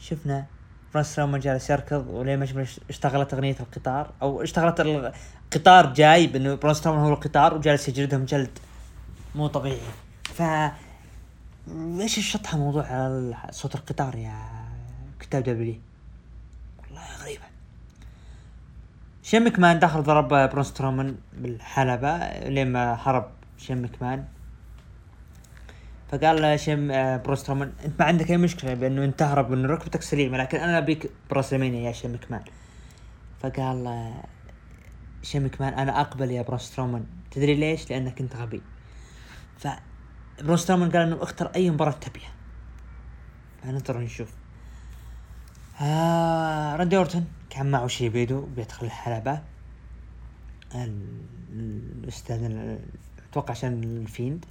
شفنا برون سترومان جالس يركض ولين ما اشتغلت أغنية القطار أو اشتغلت القطار جاي بأنه برون سترومان هو القطار وجالس يجلدهم جلد. مو طبيعي. ف إيش الشطحة موضوع صوت القطار يا كتاب WWE والله غريبة. شين مكمان دخل ضرب برون سترومان بالحلبة لين ما هرب شين مكمان فقال شين آه، برون سترومان أنت ما عندك أي مشكلة بانه انت تهرب وان ركبتك سليمة لكن أنا أبيك ب WrestleMania يا شين مكمان فقال آه، شين مكمان أنا أقبل يا برون سترومان تدري ليش؟ لأنك أنت غبي. ف برون سترومان قال إنه اختر أي مباراة تبيها. فننتظر نشوف. آه راندي أورتون كان معه شي بيده بيدخل الحلبة. الأستاذ أتوقع عشان الفيند.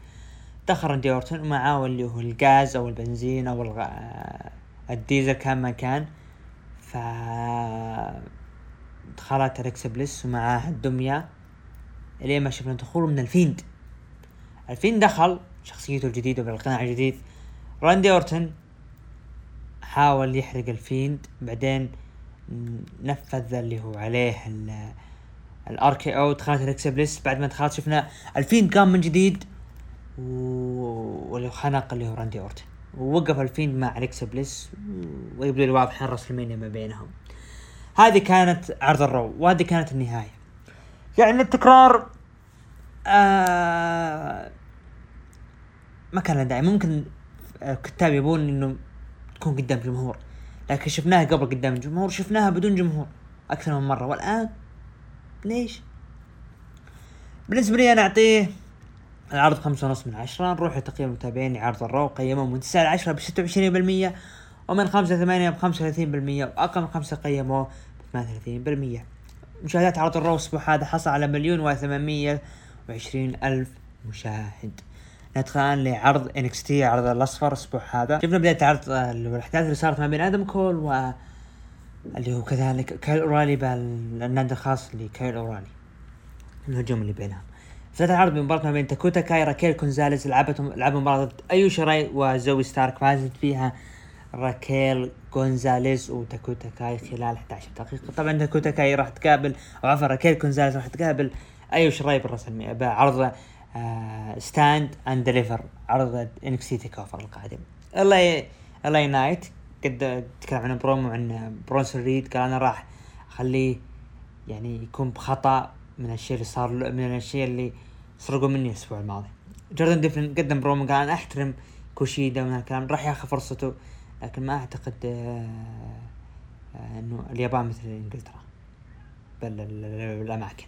دخل راندي اورتون ومعاه اللي هو الغاز أو البنزين أو الغ... الديزل كان ما كان. ف دخلت اليكسا بليس ومعاه الدمية إلين ما شفنا دخوله من الفيند. الفيند دخل شخصيته الجديدة بالقناع الجديد. راندي اورتون حاول يحرق الفيند بعدين نفذ اللي هو عليه ال RKO دخلت اليكسا بليس بعد ما دخلت شفنا الفيند قام من جديد. واللي خنق اللي هو راندي أورتن. ووقف الفيند مع أليكسا بليس ويبدو لي واضح WrestleMania ما بينهم. هذه كانت عرض ال Raw وهذه كانت النهاية. يعني التكرار آه ما كان له داعي. ممكن الكتاب يبون إنه تكون قدام جمهور. لكن شفناها قبل قدام الجمهور شفناها بدون جمهور أكثر من مرة. والآن ليش؟ بالنسبة لي أنا أعطيه العرض خمسة ونص من عشرة نروح لتقييم المتابعين لعرض الرو قيموه من تسعة لعشرة بستة وعشرين بالمية ومن خمسة ثمانية بخمسة وثلاثين بالمية وأقل من خمسة قيموه بثمانية وثلاثين بالمية. مشاهدات عرض الرو الأسبوع هذا حصل على مليون وثمانمية وعشرين ألف مشاهد. ندخل الآن لعرض NXT عرض الأصفر الأسبوع هذا. شفنا بداية عرض الأحداث اللي صارت ما بين آدم كول و اللي هو كذلك كايل أورايلي بالنادي الخاص لكايل أورايلي الهجوم اللي بينهم. فتحت العرض بمباراة ما بين داكوتا كاي راكيل كونزاليز لعبتهم لعبوا مباراة ضد ايو شراي وزوي ستارك. فازت فيها راكيل كونزاليز وداكوتا كاي خلال 11 دقيقة. طبعا داكوتا كاي راح تقابل أو عفوا راكيل كونزاليز راح تقابل إيو شيراي بالرسمي بعرض Stand and Deliver عرض NXT TakeOver القادم. إل إي نايت. قد تكلم عن برومو عن برونسون ريد قال أنا راح أخليه يعني يكون بخطأ. من الشيء اللي صار من الشيء اللي سرقوا مني الأسبوع الماضي. جوردن ديفلن قدم برومو قال أنا أحترم كوشيدا من هالكلام راح ياخذ فرصته لكن ما أعتقد آه، آه، إنه اليابان مثل إنجلترا بل الأماكن.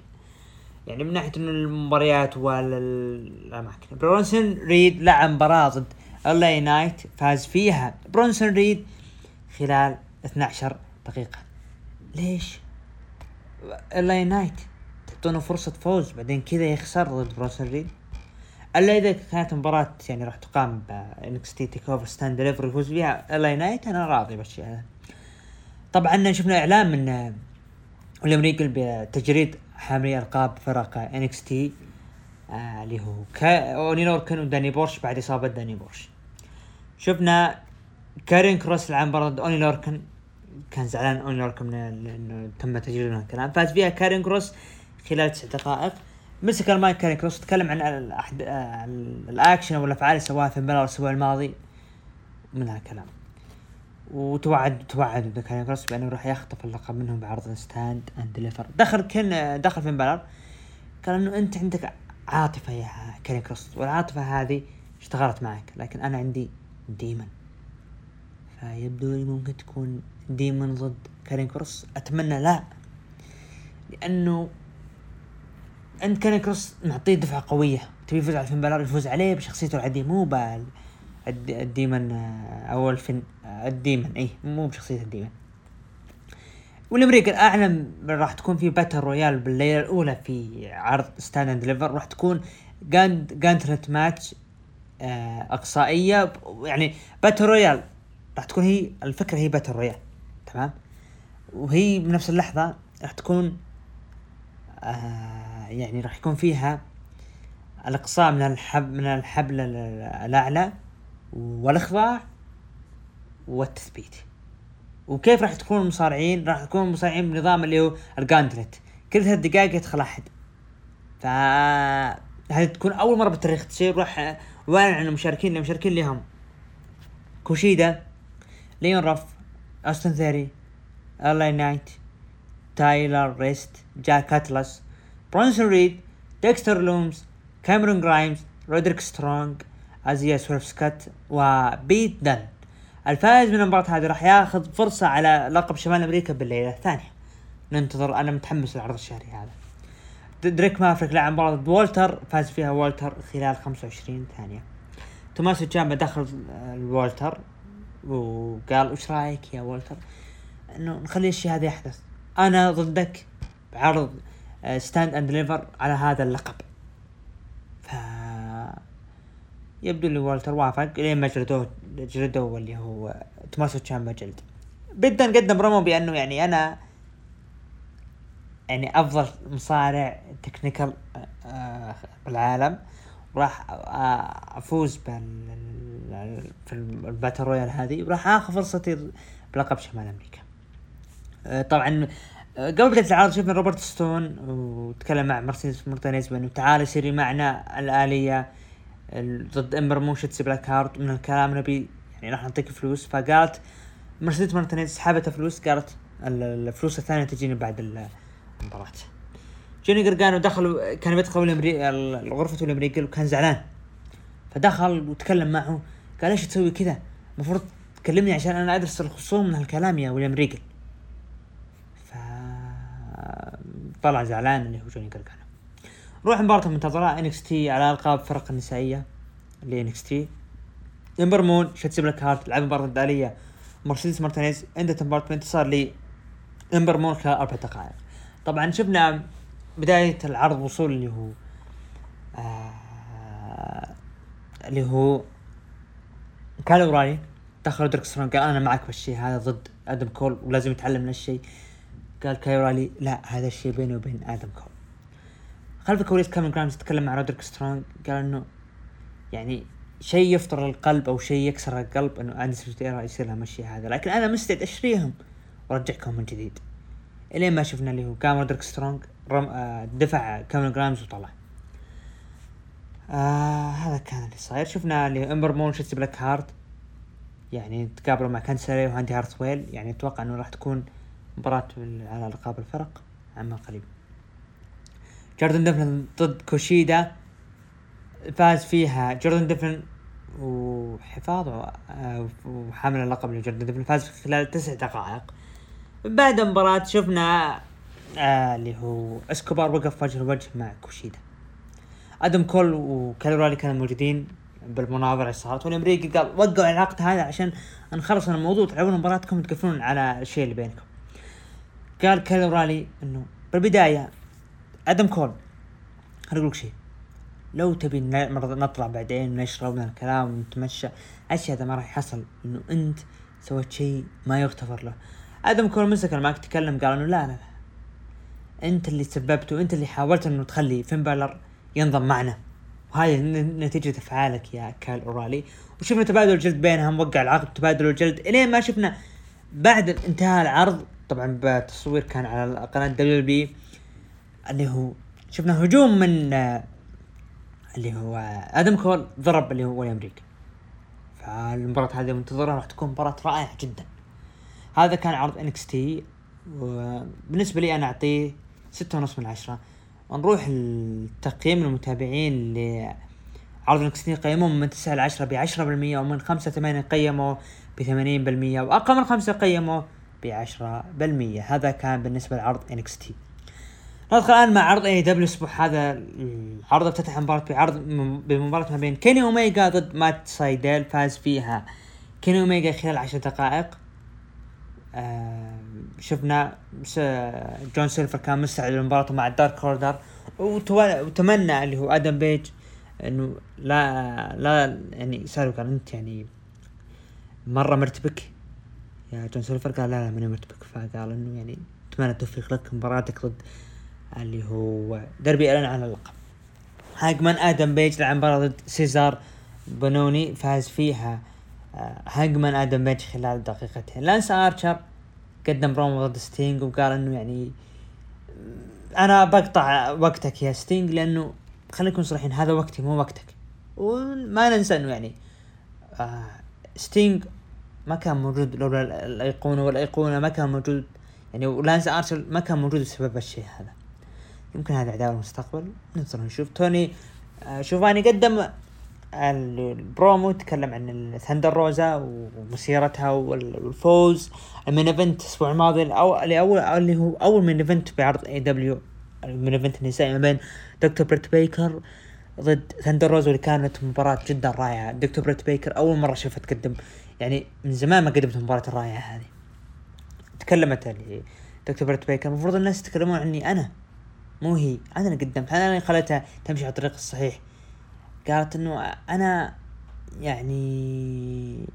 يعني من ناحية إنه المباريات والأماكن. برونسون ريد لعب مباراة ضد إل إي نايت فاز فيها. برونسون ريد خلال 12 دقيقة. ليش؟ إل إي نايت تعطونه فرصة فوز بعدين كذا يخسر ضد برونسون ريد إلا إذا كانت مباراة يعني راح تقام ب NXT TakeOver Stand Deliver يفوز فيها إل إي نايت أنا راضي بالشيء هذا. طبعا شفنا إعلان من ويليام ريجل بتجريد حاملي ألقاب فرق NXT آه، اللي هو كا أوني لوركن وداني بورش بعد إصابة داني بورش. شفنا كارين كروس لعب مباراة أوني لوركن. كان زعلان أوني لوركن من إنه تم تجريد الكلام فاز فيها كارين كروس خلال تسع دقائق. مسك المايك كارين كروس تكلم عن الأحد... الأكشن والافعال اللي سواها في بالر الأسبوع الماضي. من هالكلام وتوعد توعد كارين كروس بأنه راح يخطف اللقب منهم بعرض Stand and Deliver دخل كن دخل فين بالر قال إنه أنت عندك عاطفة يا كارين كروس والعاطفة هذه اشتغلت معك لكن أنا عندي demon فيبدو لي ممكن تكون demon ضد كارين كروس. أتمنى لا لأنه أنت كان كروس معطيه دفعة قوية. تبي يفوز على فين بالار يفوز عليه بشخصيته العادية. مو بال ال demon آه، أو الفن آه، ال demon اي مو بشخصية ال demon. ويليام ريجل اعلن راح تكون في battle royal بالليلة الأولى في عرض Stand and Deliver راح تكون جاند gauntlet match أقصائية. يعني battle royal راح تكون هي الفكرة هي battle royal تمام؟ وهي بنفس اللحظة راح تكون آه يعني راح يكون فيها الإقصاء من الحب من الحبل الأعلى والإخضاع والتثبيت. وكيف راح تكون المصارعين؟ راح يكون المصارعين بنظام اللي هو الجاندلت كل ثلاث دقائق يدخل أحد. ف هذه تكون أول مرة بالتاريخ تصير. راح واعلن عن المشاركين؟ المشاركين لهم كوشيدا ليون رف أوستن ثيري إل إي نايت تايلر رست جيك اتلس برونسون ريد ديكستر لومز كاميرون جرايمز رودريك سترونج ايزايا سويرف سكوت وبيت دن الفائز من المباراة هذه راح ياخذ فرصة على لقب شمال أمريكا بالليلة الثانية. ننتظر أنا متحمس للعرض الشهري هذا. دريك مافريك لعب مباراة ضد وولتر فاز فيها وولتر خلال 25 ثانية. توماسو تشامبا دخل الوولتر وقال وش رأيك يا وولتر إنه نخلي الشيء هذا يحدث. أنا ضدك بعرض Stand and Deliver على هذا اللقب. ف يبدو لي والتر وافق لين ما جلدوه جلدوه اللي هو توماسو تشامبا جلد. بيت دن قدم رومو بأنه يعني أنا يعني أفضل مصارع technical آه، بالعالم. وراح آه، أفوز بال في ال battle royal هذه وراح آخذ فرصتي بلقب شمال أمريكا. آه، طبعا قبل بدايه العرض شفنا روبرت ستون وتكلم مع مرسيدس مارتينيز بأنه تعال سيري معنا عالية. ضد إمبر مون شتسي بلاك هارت. من الكلام نبي يعني راح نعطيك فلوس. فقالت مرسيدس مارتينيز سحبت فلوس قالت الفلوس الثانية تجيني بعد المباراه جوني قرقانو دخل كان بيدخل غرفة ويليام ريجل وكان زعلان. فدخل وتكلم معه. قال ليش تسوي كذا؟ المفروض تكلمني عشان أنا أدرس الخصوم من هالكلام يا ويليام ريجل طلع زعلان اللي هو جوني جرجانو نروح مباراة المنتظرة NXT على ألقاب فرق النسائية اللي NXT. إمبر مون شتسي بلاك هارت لعب مباراة ضد عالية مرسيدس مارتينيز انتهت مباراة بانتصار لي. إمبر مون خلال أربع دقائق. طبعا شفنا بداية العرض وصول اللي هو آه اللي هو كايل أورايلي دخل درك قال أنا معك بالشيء هذا ضد آدم كول ولازم يتعلم من الشيء. قال كايرالي لا هذا الشيء بيني وبين آدم كول خلف الكواليس كاميرون جرايمز تكلم مع رودريك سترونج قال إنه يعني شيء يفطر القلب أو شيء يكسر القلب إنه Undisputed Era يصير لها الشي هذا. لكن أنا مستعد أشتريهم. وارجعكم من جديد. إلين ما شفنا اللي هو قام رودريك سترونج رم... آه دفع كاميرون جرايمز وطلع. آه هذا كان اللي صاير. شفنا اللي إمبر مون شتسي بلاك هارت؟ يعني تقابلوا مع كانديس ليراي وإندي هارتويل. يعني أتوقع إنه راح تكون مباراة على القاب الفرق عما قريب. جوردن ديفلن ضد كوشيدا. فاز فيها جوردن ديفلن وحفاظه آه، وحامل اللقب لجوردن ديفلن. فاز خلال تسع دقائق. بعد المباراة شفنا آه اللي هو إسكوبار وقف وجه لوجه مع كوشيدا. أدم كول وكايل أورايلي كانوا موجودين بالمناظره اللي صارت وويليام ريجل قال وقعوا العقد هذا عشان نخلص الموضوع. تلعبون مباراتكم وتقفلون على الشيء اللي بينكم. قال كايل أورايلي إنه بالبداية آدم كول خليني أقول لك شيء. لو تبي نطلع بعدين نشرب من الكلام ونتمشى الشيء هذا ما راح يحصل. إنه أنت سويت شيء ما يغتفر له. آدم كول مسك مايك تكلم قال إنه لا لا لا. أنت اللي سببت وانت اللي حاولت إنه تخلي فين بالر ينضم معنا. وهذه نتيجة افعالك يا كايل أورايلي. وشفنا تبادل الجلد بينهم وقع العقد تبادل الجلد. إلين ما شفنا بعد انتهاء العرض طبعا بتصوير كان على قناة دبليو بي اللي هو شفنا هجوم من اللي هو آدم كول ضرب اللي هو ويليام ريغل. فالمباراة هذه منتظرة راح تكون مباراة رائعة جدا. هذا كان عرض NXT وبالنسبة لي أنا أعطيه ستة ونص من عشرة. ونروح التقييم المتابعين لعرض NXT قيموه من تسعة لعشرة بعشرة بالمية ومن خمسة ثمانية قيموا بثمانين بالمية وأقل من خمسة قيموا بعشرة بالمية. هذا كان بالنسبة لعرض تي ندخل الآن مع عرض AEW الأسبوع هذا العرض افتتح المباراة بعرض بمباراة ما بين كيني اوميجا ضد مات سايديل فاز فيها كيني اوميجا خلال عشر دقائق. آه شفنا جون سيلفر كان مستعد للمباراة مع ال Dark Order وتمنى اللي هو آدم بيج إنه لا لا يعني سالوا قال أنت يعني مرة مرتبك. جون سيلفر قال لا لا ماني مرتبك. فقال إنه يعني أتمنى توفيق لك مباراتك ضد اللي هو داربي ألين عن اللقب. هانجمان آدم بيج لعب مباراة ضد سيزار بونوني فاز فيها آه، هانجمان آدم بيج خلال دقيقتين. لانس آرشر قدم برومو ضد ستينج وقال إنه يعني أنا بقطع وقتك يا ستينج لأنه خلينا نكون صريحين هذا وقتي مو وقتك. وما ننسى إنه يعني آه ستينج ما كان موجود لولا الأيقونة والأيقونة ما كان موجود. يعني ولانس ارشر ما كان موجود بسبب الشيء هذا. يمكن هذا عداوه المستقبل. ننتظر نشوف. توني آه شوفاني قدم البرومو تكلم عن الثندر روزا ومسيرتها والفوز. ال main event الأسبوع الماضي أو اللي هو أول main event بعرض AEW main event النسائي ما بين دكتور بريت بيكر ضد ثندر روزا اللي كانت مباراة جدا رائعة. دكتور بريت بيكر أول مرة اشوفها تقدم يعني من زمان ما قدمت المباراة الرائعة هذه. تكلمت اللي دكتور بريت بيكر. المفروض الناس يتكلمون عني أنا مو هي. أنا اللي قدمت. أنا اللي خليتها تمشي على الطريق الصحيح. قالت إنه أنا يعني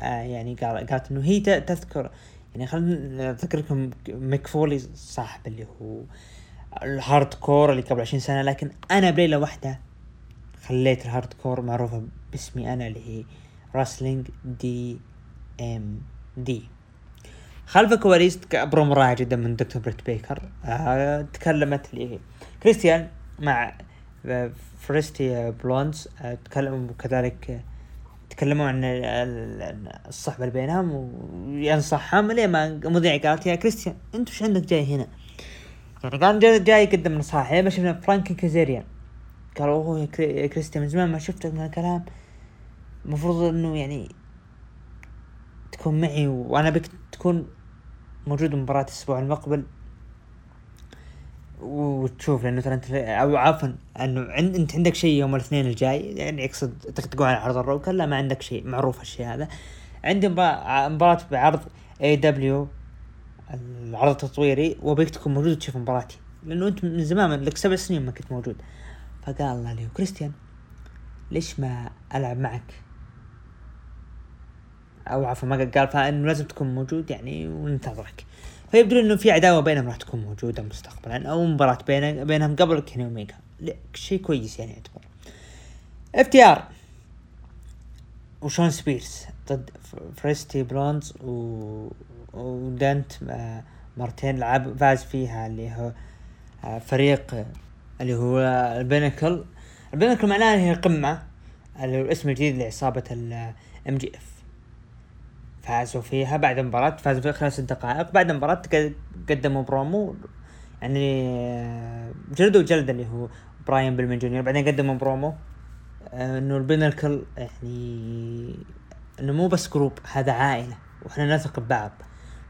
آه يعني قالت إنه هي تذكر. يعني خلينا اذكر لكم ميك فولي صاحب اللي هو الهارد كور اللي قبل عشرين سنة لكن أنا بليلة واحدة خليت الهارد كور معروفة باسمي أنا اللي هي راسلينج دي إم دي. خلف الكواليس برومو رائع جدا من دكتور بريت بيكر. آه تكلمت لي كريستيان مع فريستي بلونز. تكلموا كذلك تكلموا عن الصحبة اللي بينهم وينصحهم ليه ما مذيع قالت يا كريستيان أنت وش عندك جاي هنا؟ يعني كان جاي يقدم نصائح ما شفنا فرانك كازيريان. قال اوه يا من زمان ما شفتك من الكلام المفروض إنه يعني تكون معي وأنا بك تكون موجود مباراة الأسبوع المقبل. وتشوف لأنه ترى أنت أو عفوا إنه عند أنت عندك شيء يوم الاثنين الجاي يعني يقصد تقول على عرض ال Raw لا ما عندك شيء معروف الشيء هذا. عندي مباراة بعرض AEW العرض التطويري وبيك تكون موجود تشوف مباراتي. لأنه أنت من زمان لك سبع سنين ما كنت موجود. فقال الله لي كريستيان ليش ما ألعب معك؟ أو عفوا ما قال فانه لازم تكون موجود يعني وننتظرك. فيبدو إنه في عداوة بينهم راح تكون موجودة مستقبلا أو مباراة بين بينهم قبل كيني اوميجا شيء كويس يعني يعتبر. FTR وشون سبيرز ضد Varsity Blonds و... ودانتي مارتن لعب فاز فيها اللي هو آه، فريق اللي هو ال Pinnacle ال Pinnacle معناه هي قمة اللي هو الاسم الجديد لعصابة ال MJF فازوا فيها بعد المباراة فازوا فيها خلال ست دقائق. بعد المباراة قدموا برومو يعني جلدوا جلد اللي هو براين بيلمن جونيور. بعدين قدموا برومو. آه، إنه ال Pinnacle يعني إنه مو بس group هذا عائلة وإحنا نثق ببعض.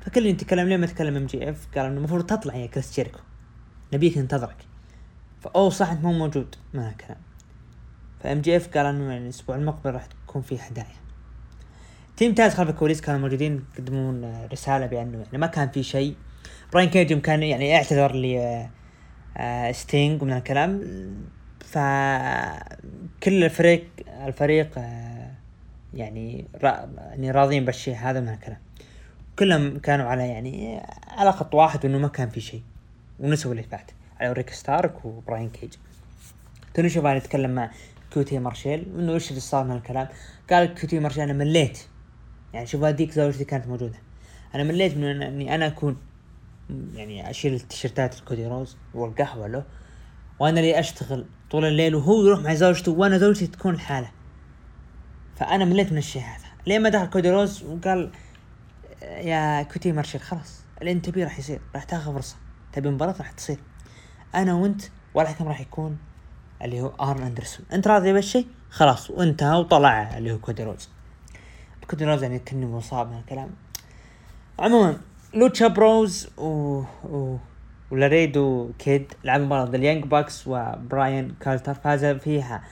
فكل يتكلم ليه ما تكلم MJF قال إنه المفروض تطلع يا كريس جيريكو نبيك ننتظرك فاو صح انت مو موجود. ما كلام. ف MJF قال إنه يعني الأسبوع المقبل راح تكون في هدايا Team Taz خلف الكواليس كانوا موجودين يقدمون رسالة بأنه يعني ما كان في شيء. براين كيج كان يعني اعتذر ل آه، ستينج ومن الكلام فكل الفريق الفريق آه، يعني يعني راضيين بالشيء هذا من الكلام كلهم كانوا على يعني على خط واحد وإنه ما كان في شيء. ونسوا اللي بعد. على ريكي ستاركس وبراين كيج. توني شيفاني تكلم مع QT مارشال انه إيش اللي صار من الكلام؟ قال QT مارشال أنا مليت. يعني شوف هذيك زوجتي كانت موجودة. أنا مليت من إني أنا أكون يعني أشيل التيشيرتات الكودي روز والقهوة له وأنا اللي أشتغل طول الليل وهو يروح مع زوجته وأنا زوجتي تكون الحاله فأنا مليت من الشيء هذا. لين ما دخل كودي روز وقال يا كيو تي مارشل خلاص اللي أنت تبيه راح يصير راح تاخذ فرصة. تبي مباراة راح تصير. أنا وأنت والحكم راح يكون اللي هو آرن أندرسون. أنت راضي بالشيء خلاص وانتهى وطلع اللي هو كودي روز. كودي روز يعني كني مصاب من الكلام. عموما لوتشا بروز و, و... ولاريدو كيد لعبوا مباراة ضد اليانج باكس وبراين كارتر فاز فيها.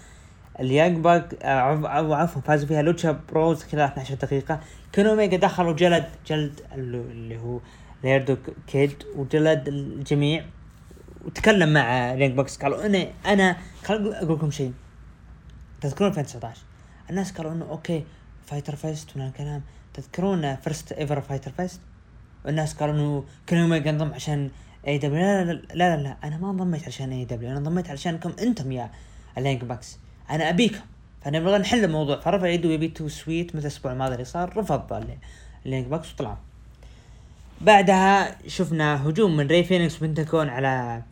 اليانج باك آه عفوا فازوا فيها لوتشا بروز خلال 12 دقيقة. كيني اوميجا دخل وجلد جلد اللي هو ليردو كيد وجلد الجميع. وتكلم مع اليانج باكس قالوا أنا أنا خل أقول لكم شيء. تذكرون 2019 الناس قالوا إنه أوكي فايتر فيست من الكلام. تذكرون first ever فايتر فيست؟ والناس قالوا إنه كيني اوميجا انضم عشان اي دبليو لا لا, لا لا لا أنا ما انضميت عشان اي دبليو أنا انضميت عشانكم أنتم يا اليانج باكس أنا أبيكم. فنبغى نحل الموضوع. فرفع يده يبي too sweet مثل الأسبوع الماضي اللي صار؟ رفض اليانج باكس وطلع. بعدها شفنا هجوم من ري فينيكس بنتاجون على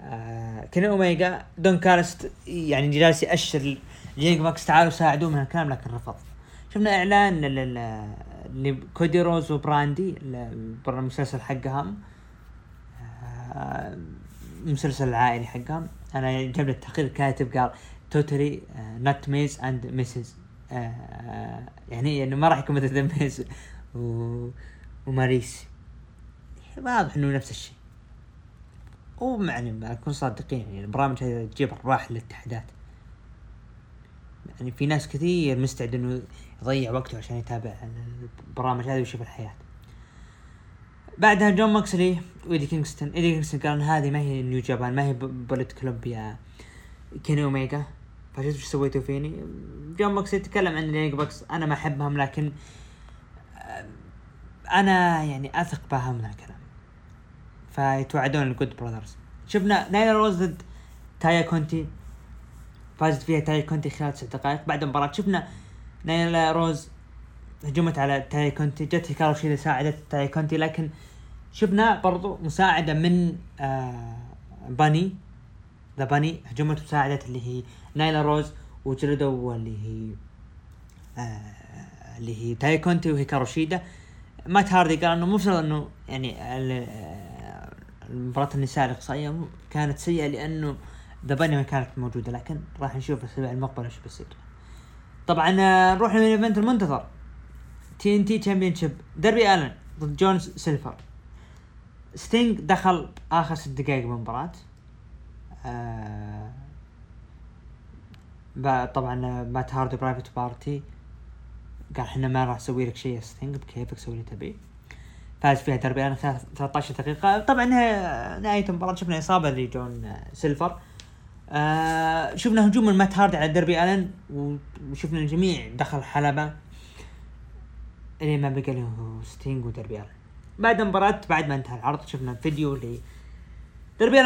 آه كيني اوميجا دون كاليس يعني جالس يأشر لليانج باكس تعالوا ساعدوه من الكلام لكن رفض. شفنا إعلان لكودي روز وبراندي المسلسل حقهم. آه المسلسل العائلي حقهم. أنا جاب التقرير كاتب قال totally not Miz and Mrs يعني إنه ما راح يكون مثل ميز و... وماريس. واضح إنه نفس الشيء. ومعني نكون صادقين يعني البرامج هذه تجيب ارباح للاتحادات. يعني في ناس كثير مستعد إنه يضيع وقته عشان يتابع البرامج هذه ويشوف الحياة. بعدها جون موكسلي وإيدي كينغستون. إيدي كينغستون قال هذه ما هي نيو جابان ما هي بوليت كلوب يا كيني اوميجا فشفت إيش سويتوا فيني. جون موكس يتكلم عن اليانج باكس أنا ما أحبهم لكن أنا يعني أثق بهم من الكلام فيتوعدون الجود براذرز شفنا نايلا روز ضد تايا كونتي. فازت فيها تايا كونتي خلال تسع دقائق. بعد المباراة شفنا نايلا روز هجمت على تايا كونتي. جت هيكارو شيدا ساعدت تايا كونتي لكن شفنا برضو مساعدة من آه باني. ذا باني هجمت وساعدت اللي هي نايلا روز وجلدوا اللي هي آه اللي هي تاي كونتي وهيكارو شيدا مات هاردي قال إنه مفترض إنه يعني آه، مباراة النساء الاقصائية كانت سيئة لأنه ذا باني ما كانت موجودة لكن راح نشوف الأسبوع المقبل إيش بيصير. طبعا آه، نروح لل event المنتظر. TNT championship ديربي الن ضد جون سيلفر ستينج دخل آخر ست دقائق من المباراة آه طبعا مات هاردي برايفت بارتي. قال إحنا ما راح نسوي لك شيء ستينج بكيفك سوي اللي تبيه. فاز فيها دربي آلن 13 دقيقة. طبعا نهاية المباراة شفنا إصابة لجون سيلفر. آه شفنا هجوم من مات هاردي على دربي آلن وشفنا الجميع دخل حلبة. الين ما بقى له ستينج ودربي آلن. بعد المباراة بعد ما انتهى العرض شفنا فيديو دربي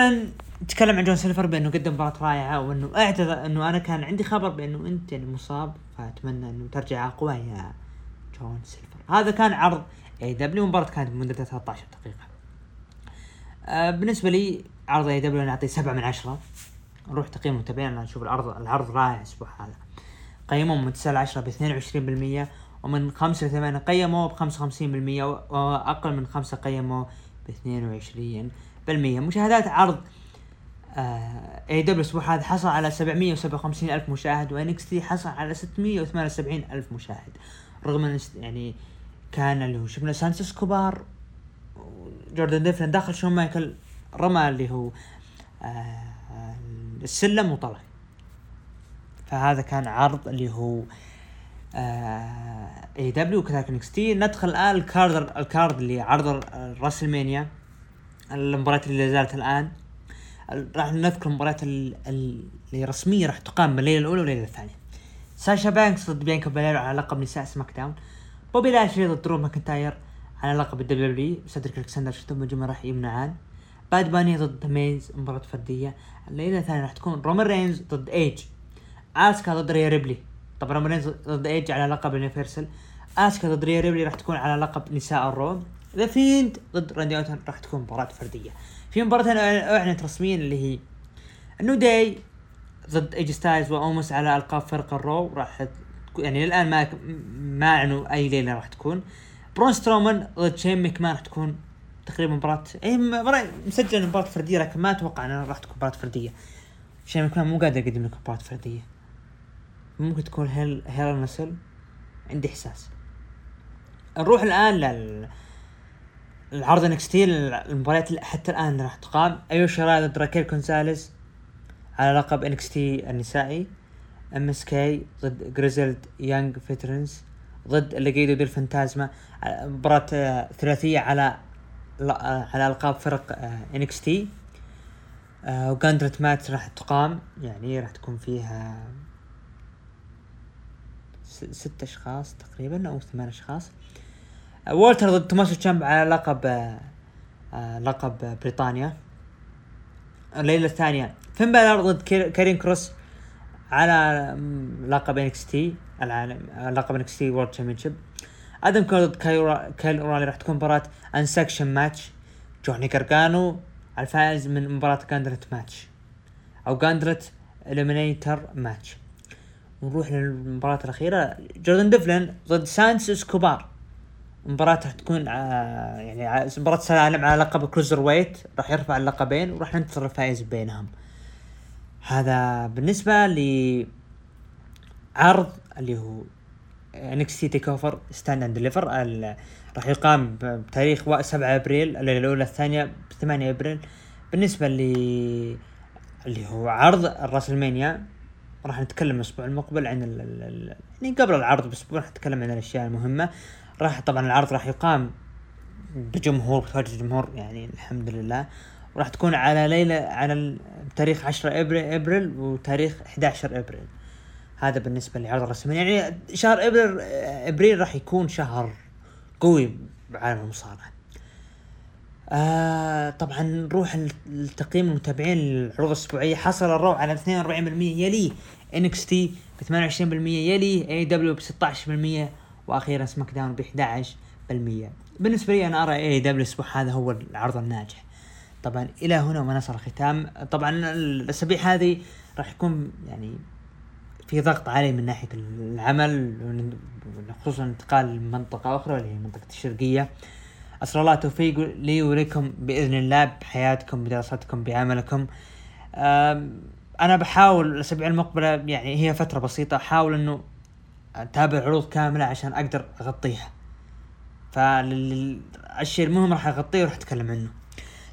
نتكلم عن جون سيلفر بأنه قدم مباراة رائعة وأنه أعتذر أنه أنا كان عندي خبر بأنه أنت يعني مصاب فأتمنى أنه ترجع أقوى يا جون سيلفر. هذا كان عرض اي دبليو مباراة كانت مدتها 13 دقيقة. آه بالنسبة لي عرض اي دبليو أنا أعطيه سبعة من عشرة. نروح تقييم المتابعين أنا أشوف العرض العرض رائع الأسبوع هذا. قيموا من 9 ل 10 ب 22% ومن 5 ل 8 قيموا ب 55% وأقل من 5 قيموا ب 22% مشاهدات عرض اي دبليو الأسبوع هذا حصل على 757 ألف مشاهد وان اكس تي حصل على 678 ألف مشاهد. رغم إن يعني كان اللي هو شفنا سانتوس اسكوبار جوردن ديفلن دخل شون مايكل رمى اللي هو آه السلم وطلع. فهذا كان عرض اللي هو اي دبليو وكذلك ان اكس تي. ندخل الآن ال card ال card اللي عرض راسلمانيا المباريات اللي زالت الآن. راح نذكر المباريات اللي رسميا راح تقام من الليلة الأولى والليلة الثانية. ساشا بانكس ضد بيانكا بلير على لقب نساء سماك داون. بوبي لاشلي ضد درو ماكنتاير على لقب الدبليو دبليو سيدريك ألكسندر شفتم جميع راح يمنعان. باد باني ضد ميز مباراة فردية. الليلة الثانية راح تكون رومان رينز ضد ايج آسكا ضد ريا ريبلي. طبعا رومان رينز ضد ايج على لقب ال Universal آسكا ضد ريا ريبلي راح تكون على لقب نساء الرو. ذا فيند ضد راندي أوتن راح تكون مباراة فردية. في مباراة اعلنت رسميا اللي هي النو داي ضد اي جي ستايلز واومس على ألقاب فرق الرو راح يعني للآن ما ما أعلنوا أي ليلة راح تكون. برون سترومان ضد شين ماكمان راح تكون تقريبا مباراة أي مباراة مسجل مباراة فردية لكن ما أتوقع إنها راح تكون مباراة فردية. شين مكمان مو قادر يقدم لك مباراة فردية. ممكن تكون Hell Hell in a Cell. عندي إحساس. نروح الآن لل العرض NXT المباريات حتى الآن راح تقام. ايو شراي ضد راكيل كونساليز على لقب NXT النسائي. MSK ضد Grizzled Young Veterans ضد Legado del Fantasma مباراة ثلاثية على على ألقاب فرق NXT و gauntlet match راح تقام. يعني راح تكون فيها ست أشخاص تقريبا أو ثمان أشخاص. وولتر ضد توماسو تشامب على لقب آه، آه، لقب بريطانيا. الليلة الثانية فين بالر ضد كارين كروس على لقب NXT العالم لقب NXT world championship آدم كول ضد كايل أورايلي راح تكون مباراة unsanctioned match جوني كارجانو الفائز من مباراة gauntlet match أو gauntlet eliminator match ونروح للمباراة الأخيرة. جوردن ديفلن ضد سانتوس اسكوبار مباراة راح تكون آه يعني مباراة سلالم على لقب cruiserweight راح يرفع اللقبين وراح ننتظر الفائز بينهم. هذا بالنسبة ل عرض اللي هو NXT TakeOver Stand and Deliver راح يقام بتاريخ 7 أبريل الليلة الأولى الثانية ب 8 أبريل. بالنسبة ل اللي هو عرض ال WrestleMania راح نتكلم الأسبوع المقبل عن ال يعني قبل العرض بأسبوع راح نتكلم عن الأشياء المهمة. راح طبعا العرض راح يقام بجمهور بتواجد الجمهور يعني الحمد لله. وراح تكون على ليلة على تاريخ 10 ابريل إبريل وتاريخ 11 إبريل. هذا بالنسبة لعرض الرسمي. يعني شهر إبريل إبريل راح يكون شهر قوي بعالم المصارعة. آه طبعا نروح لتقييم المتابعين العروض الأسبوعية. حصل ال Raw على 42% يليه NXT ب 28% يليه AEW ب 16% وأخيرا SmackDown ب 11% بالنسبة لي أنا أرى AEW الأسبوع هذا هو العرض الناجح. طبعا إلى هنا وما نصل الختام. طبعا الأسابيع هذه راح يكون يعني في ضغط علي من ناحية العمل خصوصا انتقال لمنطقة أخرى اللي هي منطقة الشرقية. اسال الله التوفيق لي ولكم بإذن الله بحياتكم بدراستكم بعملكم. أنا بحاول الأسابيع المقبلة يعني هي فترة بسيطة أحاول إنه أتابع عروض كاملة عشان أقدر أغطيها. فالشيء المهم راح أغطيه وراح أتكلم عنه.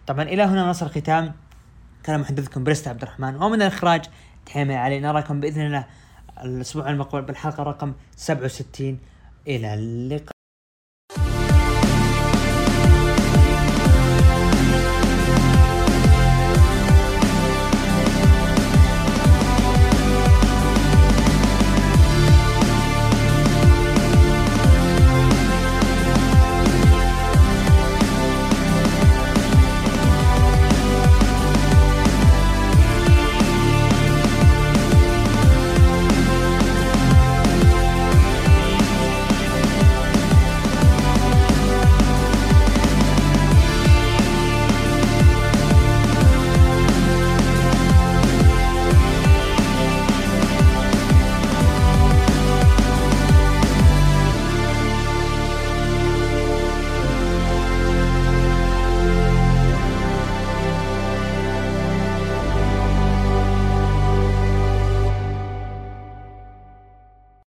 طبعا إلى هنا نصل الختام كان محدثكم بريست عبد الرحمن. ومن الإخراج تحية علي. نراكم بإذن الله الأسبوع المقبل بالحلقة رقم 67 إلى اللقاء.